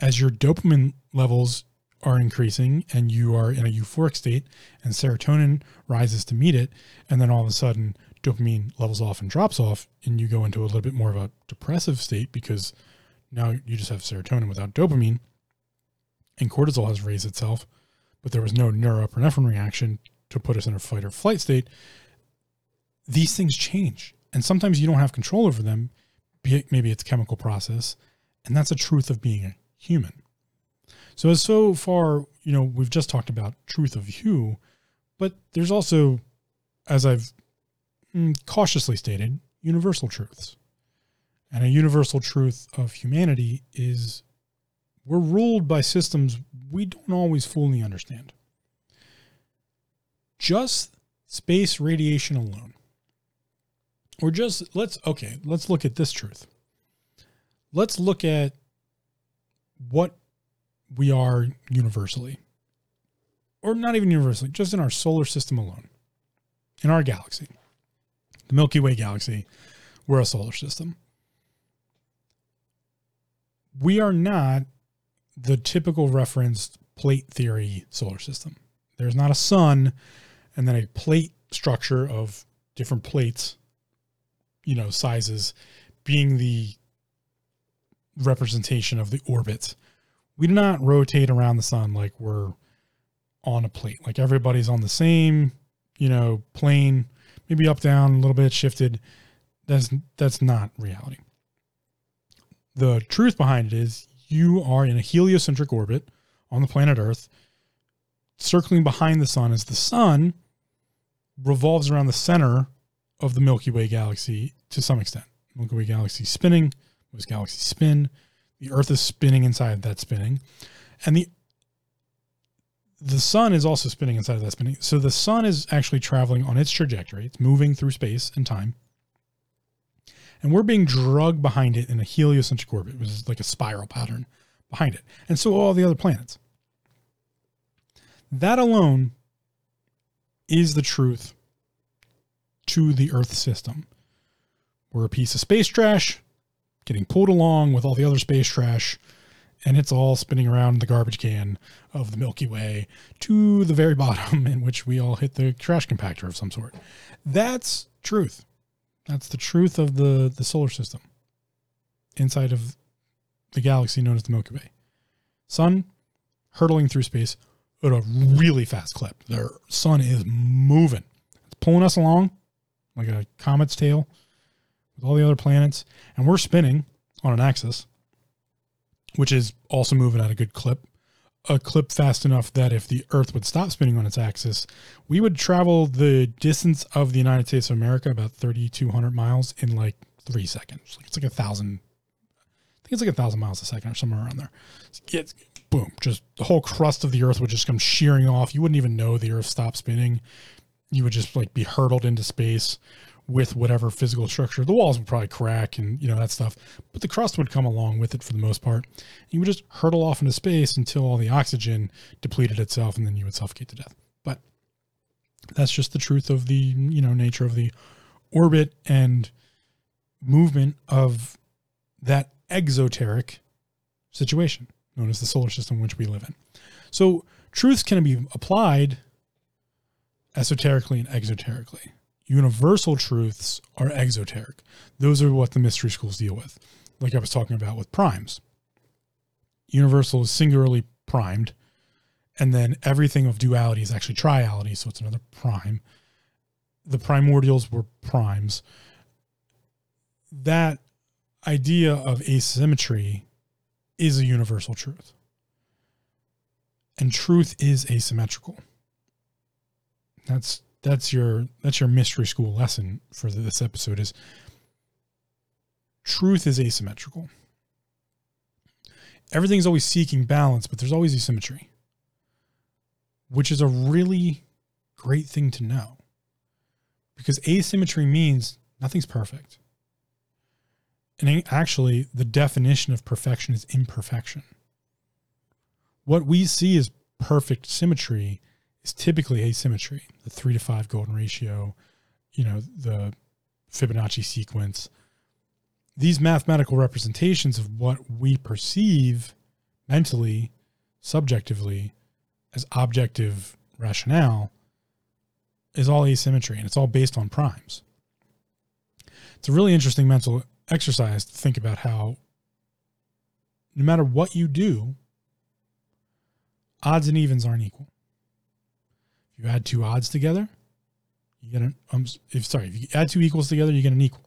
As your dopamine levels are increasing and you are in a euphoric state and serotonin rises to meet it and then all of a sudden dopamine levels off and drops off and you go into a little bit more of a depressive state because now you just have serotonin without dopamine and cortisol has raised itself but there was no norepinephrine reaction to put us in a fight or flight state these things change and sometimes you don't have control over them maybe it's chemical process and that's the truth of being a human so as so far, you know, we've just talked about truth of you, but there's also, as I've mm, cautiously stated, universal truths. And a universal truth of humanity is we're ruled by systems we don't always fully understand. Just space radiation alone, or just let's, okay, let's look at this truth. Let's look at what we are universally, or not even universally, just in our solar system alone, in our galaxy, the Milky Way galaxy, we're a solar system. We are not the typical referenced plate theory solar system. There's not a sun and then a plate structure of different plates, you know, sizes being the representation of the orbit. We do not rotate around the sun like we're on a plate. Like everybody's on the same, you know, plane, maybe up down a little bit shifted. That's that's not reality. The truth behind it is you are in a heliocentric orbit on the planet Earth, circling behind the sun as the sun revolves around the center of the Milky Way galaxy to some extent. Milky Way galaxy spinning, most galaxies spin. The Earth is spinning inside that spinning, and the the sun is also spinning inside of that spinning. So the sun is actually traveling on its trajectory. It's moving through space and time. And we're being drugged behind it in a heliocentric orbit, which is like a spiral pattern behind it. And so all the other planets. That alone is the truth to the Earth system. We're a piece of space trash getting pulled along with all the other space trash, and it's all spinning around the garbage can of the Milky Way to the very bottom, in which we all hit the trash compactor of some sort. That's truth. That's the truth of the, the solar system inside of the galaxy known as the Milky Way. Sun hurtling through space at a really fast clip. Their sun is moving. It's pulling us along like a comet's tail with all the other planets. And we're spinning on an axis, which is also moving at a good clip. A clip fast enough that if the Earth would stop spinning on its axis, we would travel the distance of the United States of America, about 3,200 miles, in like three seconds. It's like a thousand, I think it's like a thousand miles a second or somewhere around there. It's, boom, just the whole crust of the Earth would just come shearing off. You wouldn't even know the Earth stopped spinning. You would just like be hurtled into space with whatever physical structure. The walls would probably crack and you know that stuff, but the crust would come along with it for the most part. You would just hurtle off into space until all the oxygen depleted itself, and then you would suffocate to death. But that's just the truth of the you know nature of the orbit and movement of that exoteric situation known as the solar system which we live in. So truths can be applied esoterically and exoterically universal truths are exoteric. Those are what the mystery schools deal with, like I was talking about with primes. Universal is singularly primed, and then everything of duality is actually triality, so it's another prime. The primordials were primes. That idea of asymmetry is a universal truth. And truth is asymmetrical. That's that's your that's your mystery school lesson for this episode is truth is asymmetrical everything's always seeking balance but there's always asymmetry which is a really great thing to know because asymmetry means nothing's perfect and actually the definition of perfection is imperfection what we see as perfect symmetry is typically asymmetry, the three to five golden ratio, you know, the Fibonacci sequence. These mathematical representations of what we perceive mentally, subjectively, as objective rationale is all asymmetry and it's all based on primes. It's a really interesting mental exercise to think about how no matter what you do, odds and evens aren't equal. If you add two odds together, you get an um, if sorry, if you add two equals together, you get an equal.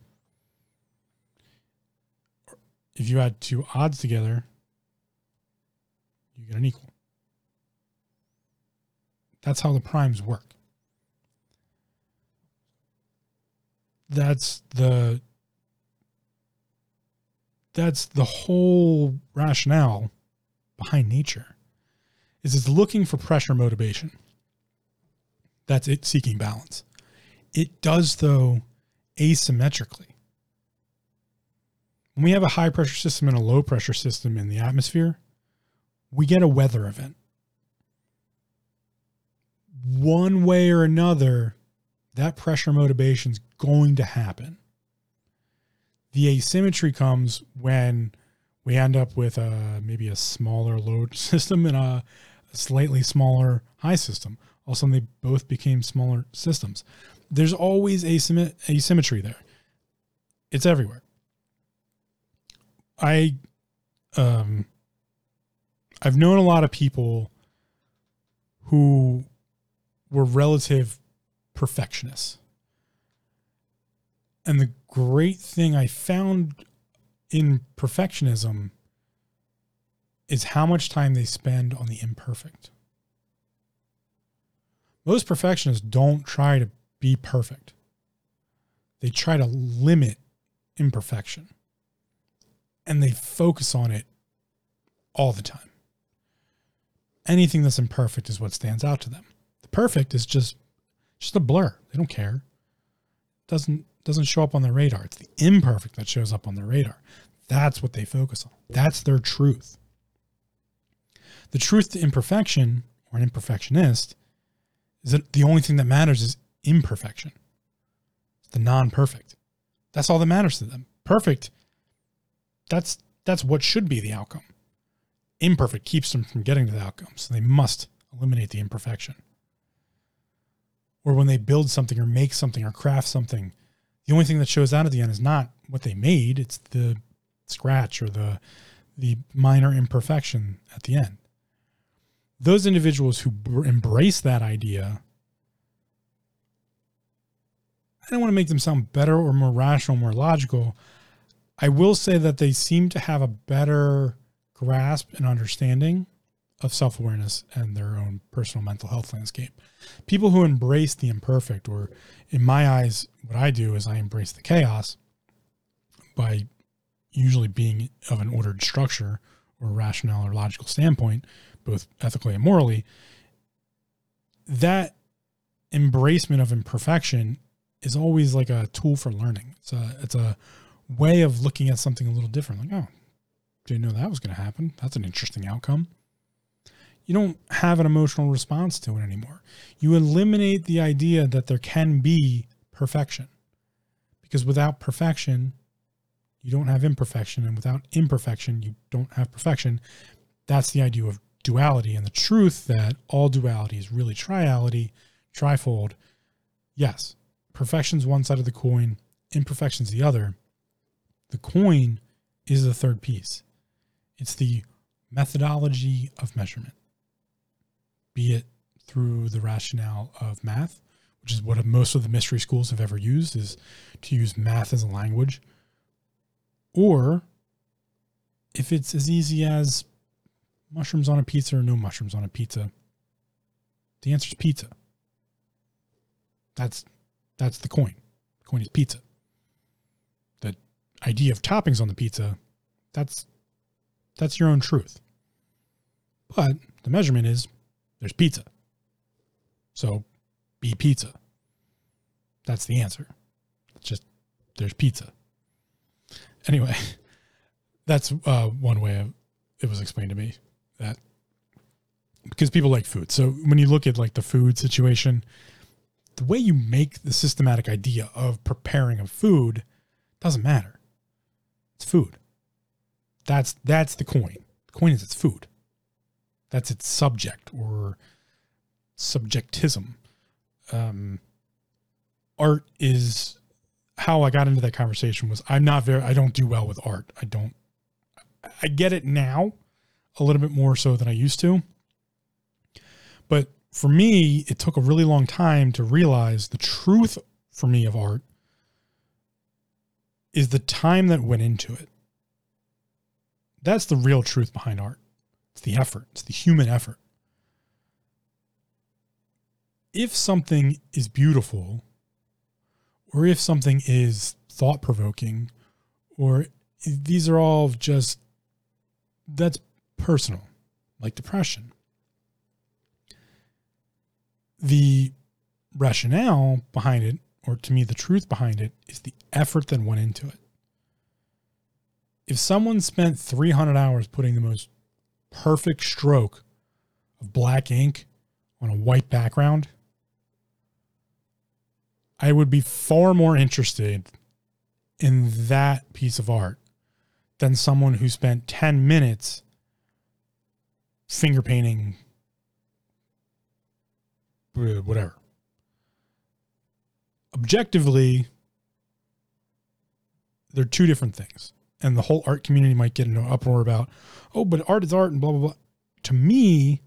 If you add two odds together, you get an equal. That's how the primes work. That's the that's the whole rationale behind nature is it's looking for pressure motivation. That's it seeking balance. It does, though, asymmetrically. When we have a high pressure system and a low pressure system in the atmosphere, we get a weather event. One way or another, that pressure motivation is going to happen. The asymmetry comes when we end up with a maybe a smaller load system and a, slightly smaller high system. All of a sudden, they both became smaller systems. There's always asymmet- asymmetry there. It's everywhere. I, um, I've known a lot of people who were relative perfectionists. And the great thing I found in perfectionism is how much time they spend on the imperfect. Most perfectionists don't try to be perfect. They try to limit imperfection. And they focus on it all the time. Anything that's imperfect is what stands out to them. The perfect is just just a blur. They don't care. Doesn't doesn't show up on their radar. It's the imperfect that shows up on their radar. That's what they focus on. That's their truth. The truth to imperfection or an imperfectionist is that the only thing that matters is imperfection. It's the non-perfect. That's all that matters to them. Perfect. That's that's what should be the outcome. Imperfect keeps them from getting to the outcome. So they must eliminate the imperfection. Or when they build something or make something or craft something, the only thing that shows out at the end is not what they made, it's the scratch or the the minor imperfection at the end. Those individuals who embrace that idea I don't want to make them sound better or more rational, more logical. I will say that they seem to have a better grasp and understanding of self awareness and their own personal mental health landscape. People who embrace the imperfect, or in my eyes, what I do is I embrace the chaos by usually being of an ordered structure or rational or logical standpoint, both ethically and morally. That embracement of imperfection is always like a tool for learning. It's a it's a way of looking at something a little different. Like, oh, didn't know that was going to happen. That's an interesting outcome you don't have an emotional response to it anymore. You eliminate the idea that there can be perfection. Because without perfection, you don't have imperfection. And without imperfection, you don't have perfection. That's the idea of duality and the truth that all duality is really triality, trifold. Yes, perfection's one side of the coin, imperfection's the other. The coin is the third piece. It's the methodology of measurement be it through the rationale of math, which is what most of the mystery schools have ever used, is to use math as a language, or if it's as easy as mushrooms on a pizza or no mushrooms on a pizza, the answer is pizza. That's that's the coin. The coin is pizza. The idea of toppings on the pizza, that's that's your own truth. But the measurement is there's pizza. So be pizza. That's the answer. It's just there's pizza. Anyway, that's uh, one way of, it was explained to me that because people like food. So when you look at like the food situation, the way you make the systematic idea of preparing a food doesn't matter. It's food. That's that's the coin. The coin is its food. That's its subject or subjectism. Um, art is how I got into that conversation was I'm not very I don't do well with art. I don't I get it now a little bit more so than I used to. But for me, it took a really long time to realize the truth for me of art is the time that went into it. That's the real truth behind art. It's the effort, it's the human effort. If something is beautiful, or if something is thought provoking, or these are all just, that's personal. like depression. The rationale behind it, or to me, the truth behind it, is the effort that went into it. If someone spent 300 hours putting the most perfect stroke of black ink on a white background, I would be far more interested in that piece of art than someone who spent 10 minutes finger painting uh, whatever. Objectively, they're two different things. And the whole art community might get into an uproar about, oh, but art is art and blah, blah, blah. To me,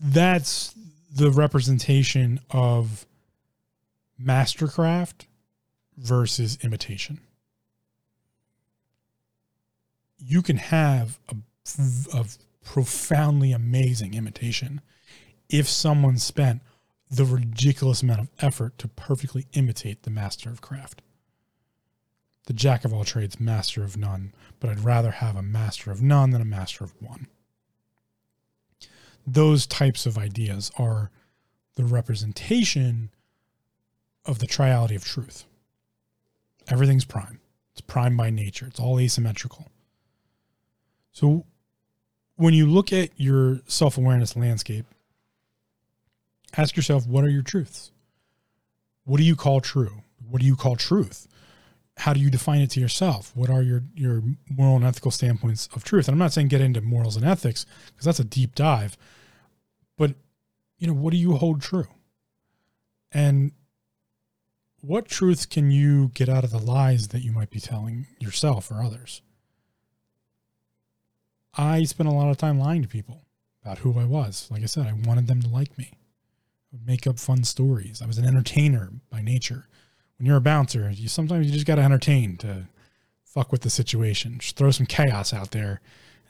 that's the representation of mastercraft versus imitation. You can have a, a profoundly amazing imitation if someone spent the ridiculous amount of effort to perfectly imitate the master of craft. The jack of all trades, master of none, but I'd rather have a master of none than a master of one. Those types of ideas are the representation of the triality of truth. Everything's prime. It's prime by nature. It's all asymmetrical. So when you look at your self-awareness landscape, ask yourself what are your truths? What do you call true? What do you call truth? How do you define it to yourself? What are your your moral and ethical standpoints of truth? And I'm not saying get into morals and ethics because that's a deep dive. But you know, what do you hold true? And what truths can you get out of the lies that you might be telling yourself or others? I spent a lot of time lying to people about who I was. Like I said, I wanted them to like me. I would make up fun stories. I was an entertainer by nature. When you're a bouncer, you sometimes you just got to entertain to fuck with the situation. Just throw some chaos out there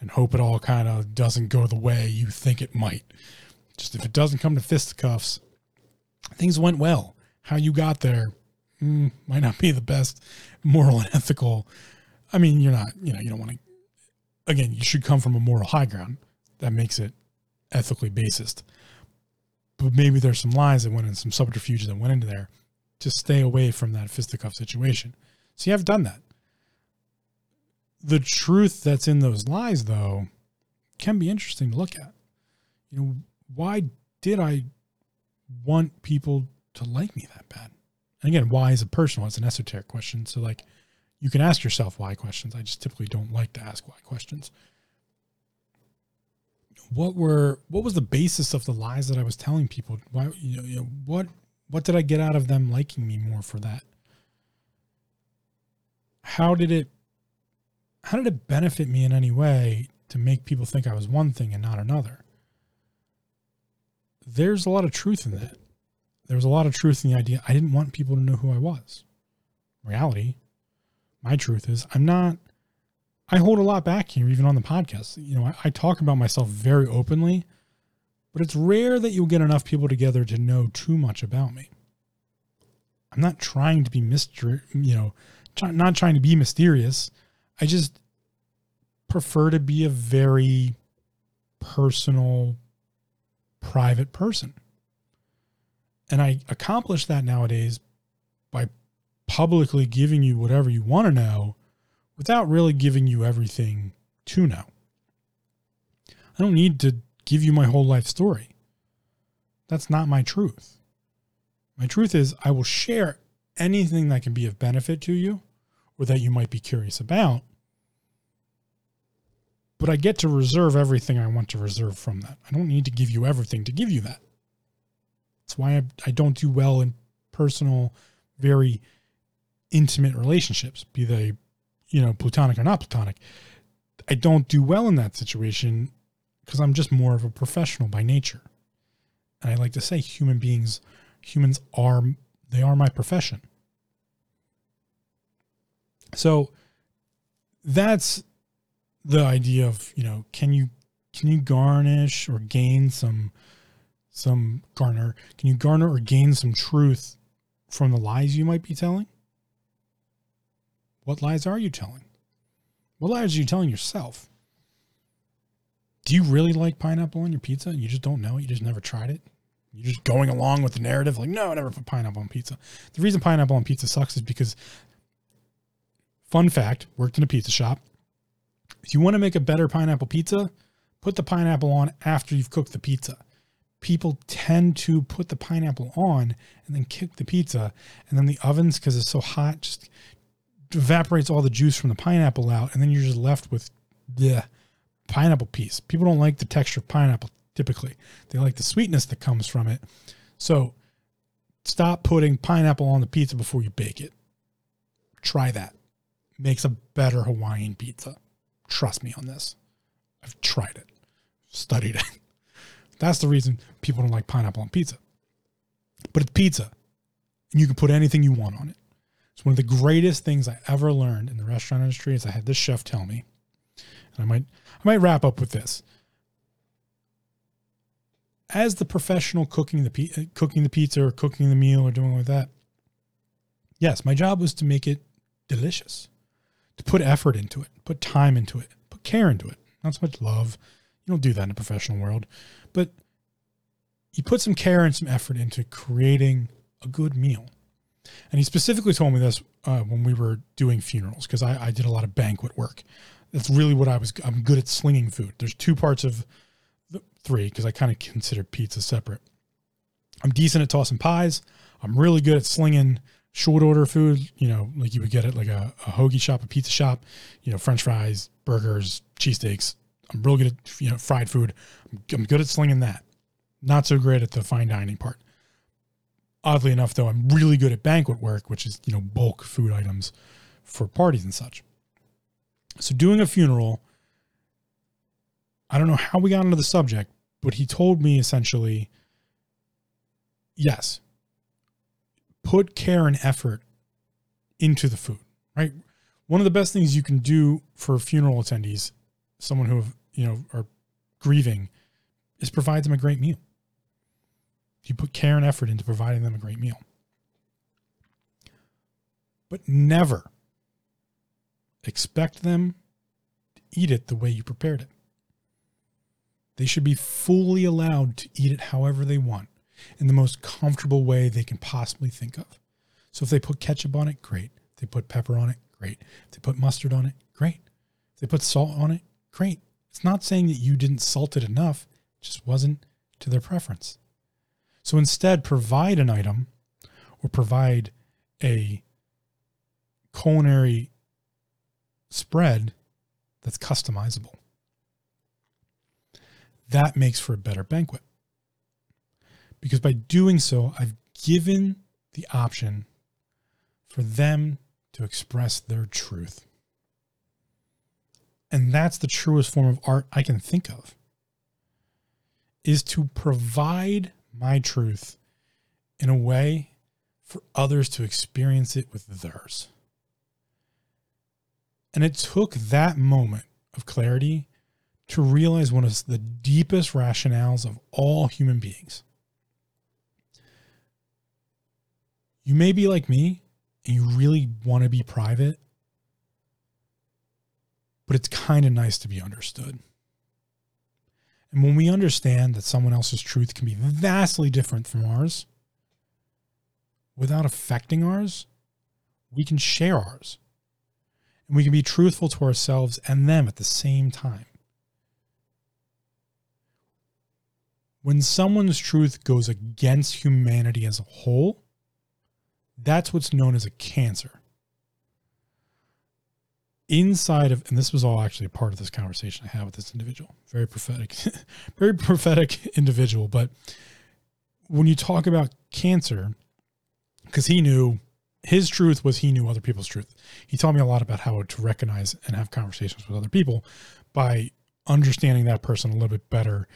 and hope it all kind of doesn't go the way you think it might. Just if it doesn't come to fisticuffs, things went well. How you got there mm, might not be the best moral and ethical. I mean, you're not, you know, you don't want to, again, you should come from a moral high ground. That makes it ethically based. But maybe there's some lies that went in, some subterfuge that went into there to stay away from that fisticuff situation. See, I've done that. The truth that's in those lies, though, can be interesting to look at. You know, why did I want people to like me that bad? And again, why is a personal? It's an esoteric question. So like you can ask yourself why questions. I just typically don't like to ask why questions. What were what was the basis of the lies that I was telling people? Why you know, you know what what did I get out of them liking me more for that? How did it how did it benefit me in any way to make people think I was one thing and not another? There's a lot of truth in that there was a lot of truth in the idea. I didn't want people to know who I was. Reality, my truth is I'm not, I hold a lot back here, even on the podcast. You know, I, I talk about myself very openly, but it's rare that you'll get enough people together to know too much about me. I'm not trying to be mystery, you know, not trying to be mysterious. I just prefer to be a very personal, private person. And I accomplish that nowadays by publicly giving you whatever you want to know without really giving you everything to know. I don't need to give you my whole life story. That's not my truth. My truth is, I will share anything that can be of benefit to you or that you might be curious about. But I get to reserve everything I want to reserve from that. I don't need to give you everything to give you that. That's why I, I don't do well in personal, very intimate relationships, be they, you know, platonic or not platonic. I don't do well in that situation because I'm just more of a professional by nature. And I like to say human beings, humans are, they are my profession. So that's the idea of, you know, can you, can you garnish or gain some some garner? Can you garner or gain some truth from the lies you might be telling? What lies are you telling? What lies are you telling yourself? Do you really like pineapple on your pizza? You just don't know. You just never tried it. You're just going along with the narrative, like, no, I never put pineapple on pizza. The reason pineapple on pizza sucks is because, fun fact, worked in a pizza shop. If you want to make a better pineapple pizza, put the pineapple on after you've cooked the pizza. People tend to put the pineapple on and then kick the pizza, and then the ovens, because it's so hot, just evaporates all the juice from the pineapple out, and then you're just left with the pineapple piece. People don't like the texture of pineapple typically. They like the sweetness that comes from it. So stop putting pineapple on the pizza before you bake it. Try that. Makes a better Hawaiian pizza. Trust me on this. I've tried it, studied it. That's the reason people don't like pineapple on pizza. But it's pizza, and you can put anything you want on it. It's one of the greatest things I ever learned in the restaurant industry. Is I had this chef tell me, I might I might wrap up with this. As the professional cooking the cooking the pizza or cooking the meal or doing like that, yes, my job was to make it delicious, to put effort into it, put time into it, put care into it. Not so much love. You don't do that in the professional world, but you put some care and some effort into creating a good meal. And he specifically told me this uh, when we were doing funerals because I, I, did a lot of banquet work. That's really what I was. I'm good at slinging food. There's two parts of the three because I kind of consider pizza separate. I'm decent at tossing pies. I'm really good at slinging short order food. You know, like you would get at like a, a hoagie shop, a pizza shop. You know, French fries, burgers, cheesesteaks. I'm real good at you know fried food. I'm, I'm good at slinging that. Not so great at the fine dining part. Oddly enough, though, I'm really good at banquet work, which is you know bulk food items for parties and such. So doing a funeral, I don't know how we got into the subject, but he told me essentially, yes, put care and effort into the food, right? One of the best things you can do for funeral attendees, someone who you know are grieving, is provide them a great meal. You put care and effort into providing them a great meal. But never expect them to eat it the way you prepared it. They should be fully allowed to eat it however they want in the most comfortable way they can possibly think of. So if they put ketchup on it, great. If they put pepper on it, great. If they put mustard on it, great. If they put salt on it, great. It's not saying that you didn't salt it enough, it just wasn't to their preference. So instead, provide an item or provide a culinary spread that's customizable. That makes for a better banquet. Because by doing so, I've given the option for them to express their truth. And that's the truest form of art I can think of is to provide my truth in a way for others to experience it with theirs. And it took that moment of clarity to realize one of the deepest rationales of all human beings. You may be like me and you really want to be private, but it's kind of nice to be understood. And when we understand that someone else's truth can be vastly different from ours without affecting ours, we can share ours and we can be truthful to ourselves and them at the same time. When someone's truth goes against humanity as a whole, that's what's known as a cancer. Inside of, and this was all actually a part of this conversation I had with this individual, very prophetic, very prophetic individual. But when you talk about cancer, because he knew his truth was he knew other people's truth. He taught me a lot about how to recognize and have conversations with other people by understanding that person a little bit better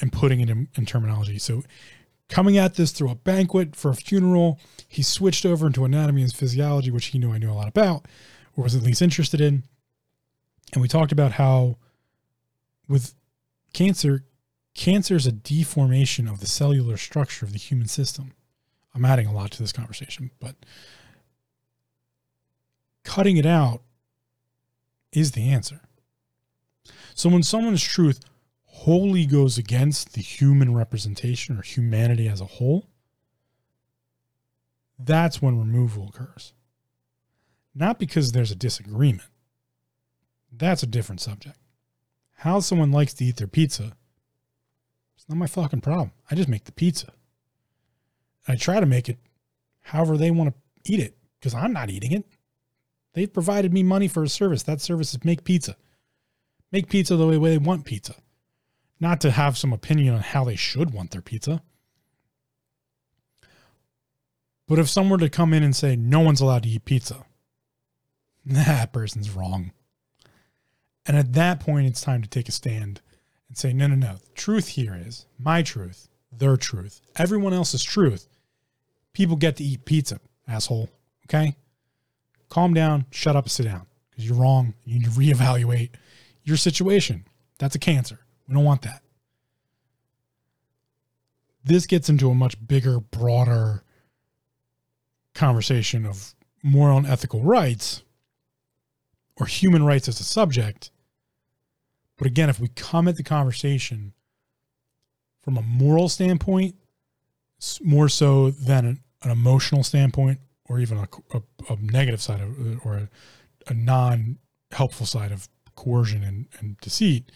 and putting it in, in terminology. So, coming at this through a banquet for a funeral, he switched over into anatomy and physiology, which he knew I knew a lot about, or was at least interested in. And we talked about how with cancer, cancer is a deformation of the cellular structure of the human system. I'm adding a lot to this conversation, but cutting it out is the answer. So when someone's truth wholly goes against the human representation or humanity as a whole, that's when removal occurs. Not because there's a disagreement. That's a different subject. How someone likes to eat their pizza, it's not my fucking problem. I just make the pizza. I try to make it however they want to eat it because I'm not eating it. They've provided me money for a service. That service is make pizza. Make pizza the way they want pizza. Not to have some opinion on how they should want their pizza. But if someone were to come in and say, no one's allowed to eat pizza, that person's wrong. And at that point, it's time to take a stand and say, no, no, no. The truth here is my truth, their truth, everyone else's truth. People get to eat pizza, asshole. Okay? Calm down, shut up, sit down because you're wrong. You need to reevaluate your situation. That's a cancer. We don't want that. This gets into a much bigger, broader conversation of moral and ethical rights or human rights as a subject. But again, if we come at the conversation from a moral standpoint, more so than an, an emotional standpoint, or even a, a, a negative side of, uh, or a, a non helpful side of coercion and, and deceit,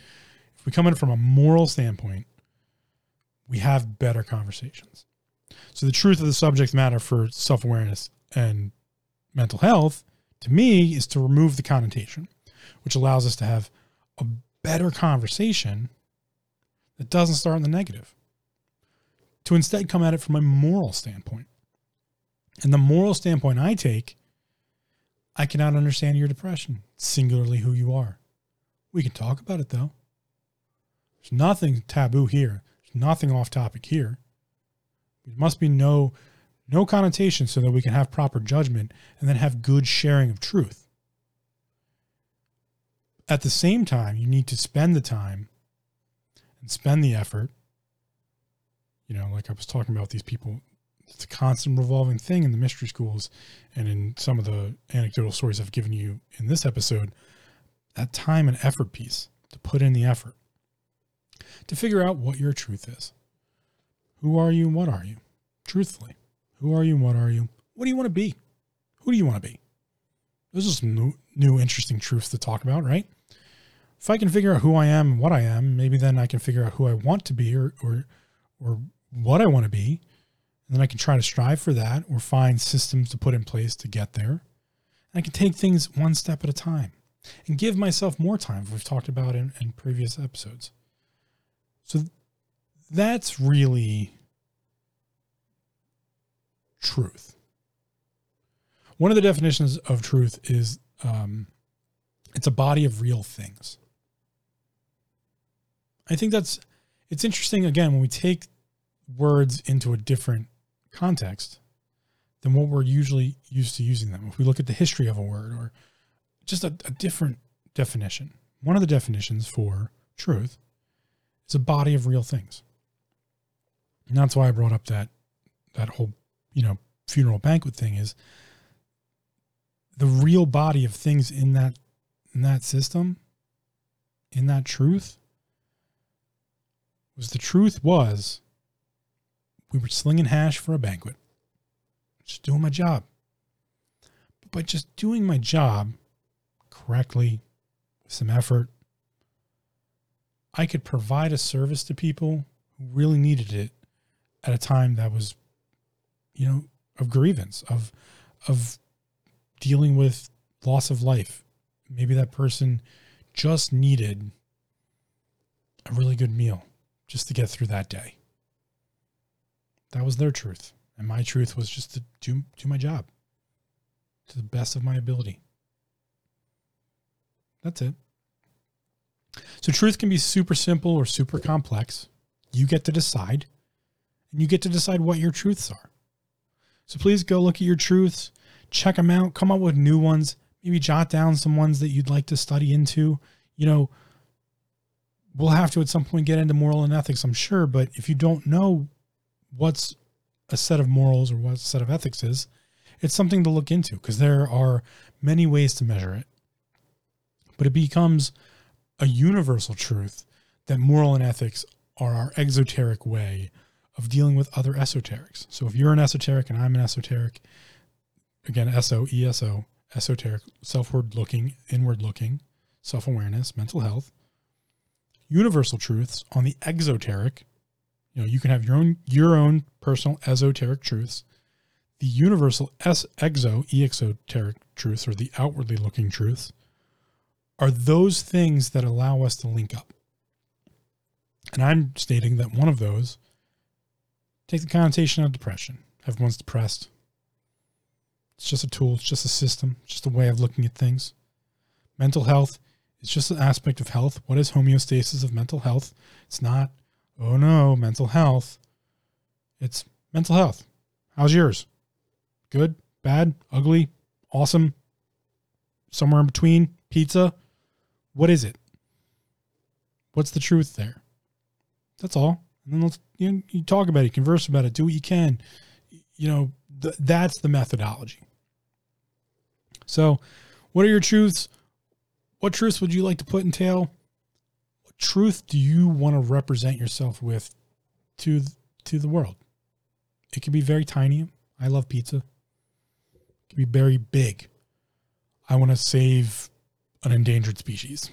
if we come in from a moral standpoint, we have better conversations. So the truth of the subject matter for self awareness and mental health to me is to remove the connotation, which allows us to have a better conversation that doesn't start in the negative. To instead come at it from a moral standpoint. And the moral standpoint I take, I cannot understand your depression, singularly who you are. We can talk about it though. There's nothing taboo here. There's nothing off topic here. There must be no no connotation so that we can have proper judgment and then have good sharing of truth. At the same time, you need to spend the time and spend the effort. You know, like I was talking about these people, it's a constant revolving thing in the mystery schools and in some of the anecdotal stories I've given you in this episode. That time and effort piece to put in the effort to figure out what your truth is. Who are you and what are you? Truthfully, who are you and what are you? What do you want to be? Who do you want to be? Those are some new, new interesting truths to talk about, right? If I can figure out who I am and what I am, maybe then I can figure out who I want to be or or or what I want to be. And then I can try to strive for that or find systems to put in place to get there. And I can take things one step at a time and give myself more time, we've talked about in, in previous episodes. So that's really truth. One of the definitions of truth is um, it's a body of real things. I think that's it's interesting again when we take words into a different context than what we're usually used to using them. If we look at the history of a word or just a, a different definition, one of the definitions for truth is a body of real things. And that's why I brought up that that whole, you know, funeral banquet thing is the real body of things in that in that system, in that truth, was the truth was we were slinging hash for a banquet. Just doing my job. But just doing my job correctly, with some effort, I could provide a service to people who really needed it at a time that was, you know, of grievance, of of dealing with loss of life. Maybe that person just needed a really good meal just to get through that day. That was their truth. And my truth was just to do, do my job to the best of my ability. That's it. So truth can be super simple or super complex. You get to decide, and you get to decide what your truths are. So please go look at your truths, check them out, come up with new ones, maybe jot down some ones that you'd like to study into. You know, we'll have to at some point get into moral and ethics, I'm sure, but if you don't know what's a set of morals or what a set of ethics is, it's something to look into because there are many ways to measure it. But it becomes a universal truth that moral and ethics are our exoteric way of dealing with other esoterics. So if you're an esoteric and I'm an esoteric, again, S O E S O, esoteric, selfward looking, inward looking, self awareness, mental health, universal truths on the exoteric. You know, you can have your own your own personal esoteric truths. The universal S exo exoteric truths or the outwardly looking truths are those things that allow us to link up. And I'm stating that one of those take the connotation of depression. Everyone's depressed. It's just a tool, it's just a system, it's just a way of looking at things. Mental health is just an aspect of health. What is homeostasis of mental health? It's not, oh no, mental health. It's mental health. How's yours? Good, bad, ugly, awesome, somewhere in between, pizza. What is it? What's the truth there? That's all. And then let's you, know, you talk about it, converse about it, do what you can. You know, th- that's the methodology. So, what are your truths? What truths would you like to put in tail? Truth do you want to represent yourself with to to the world? It could be very tiny. I love pizza. It could be very big. I want to save an endangered species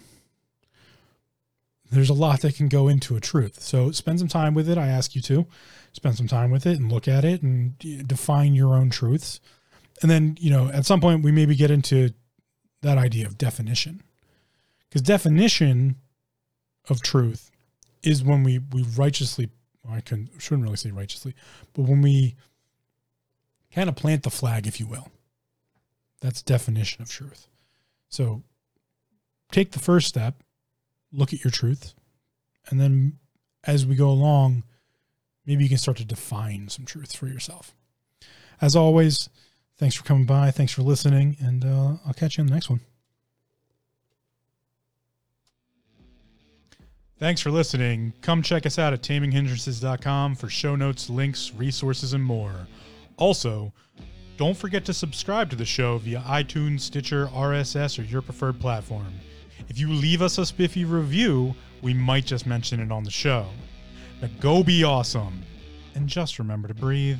there's a lot that can go into a truth. So spend some time with it. I ask you to spend some time with it and look at it and define your own truths. And then, you know, at some point we maybe get into that idea of definition. Because definition of truth is when we we righteously I can shouldn't really say righteously, but when we kind of plant the flag, if you will. That's definition of truth. So take the first step look at your truth. And then as we go along, maybe you can start to define some truth for yourself. As always, thanks for coming by. Thanks for listening. And uh, I'll catch you on the next one. Thanks for listening. Come check us out at taminghindrances.com for show notes, links, resources, and more. Also, don't forget to subscribe to the show via iTunes, Stitcher, RSS, or your preferred platform. If you leave us a spiffy review, we might just mention it on the show. But go be awesome. And just remember to breathe.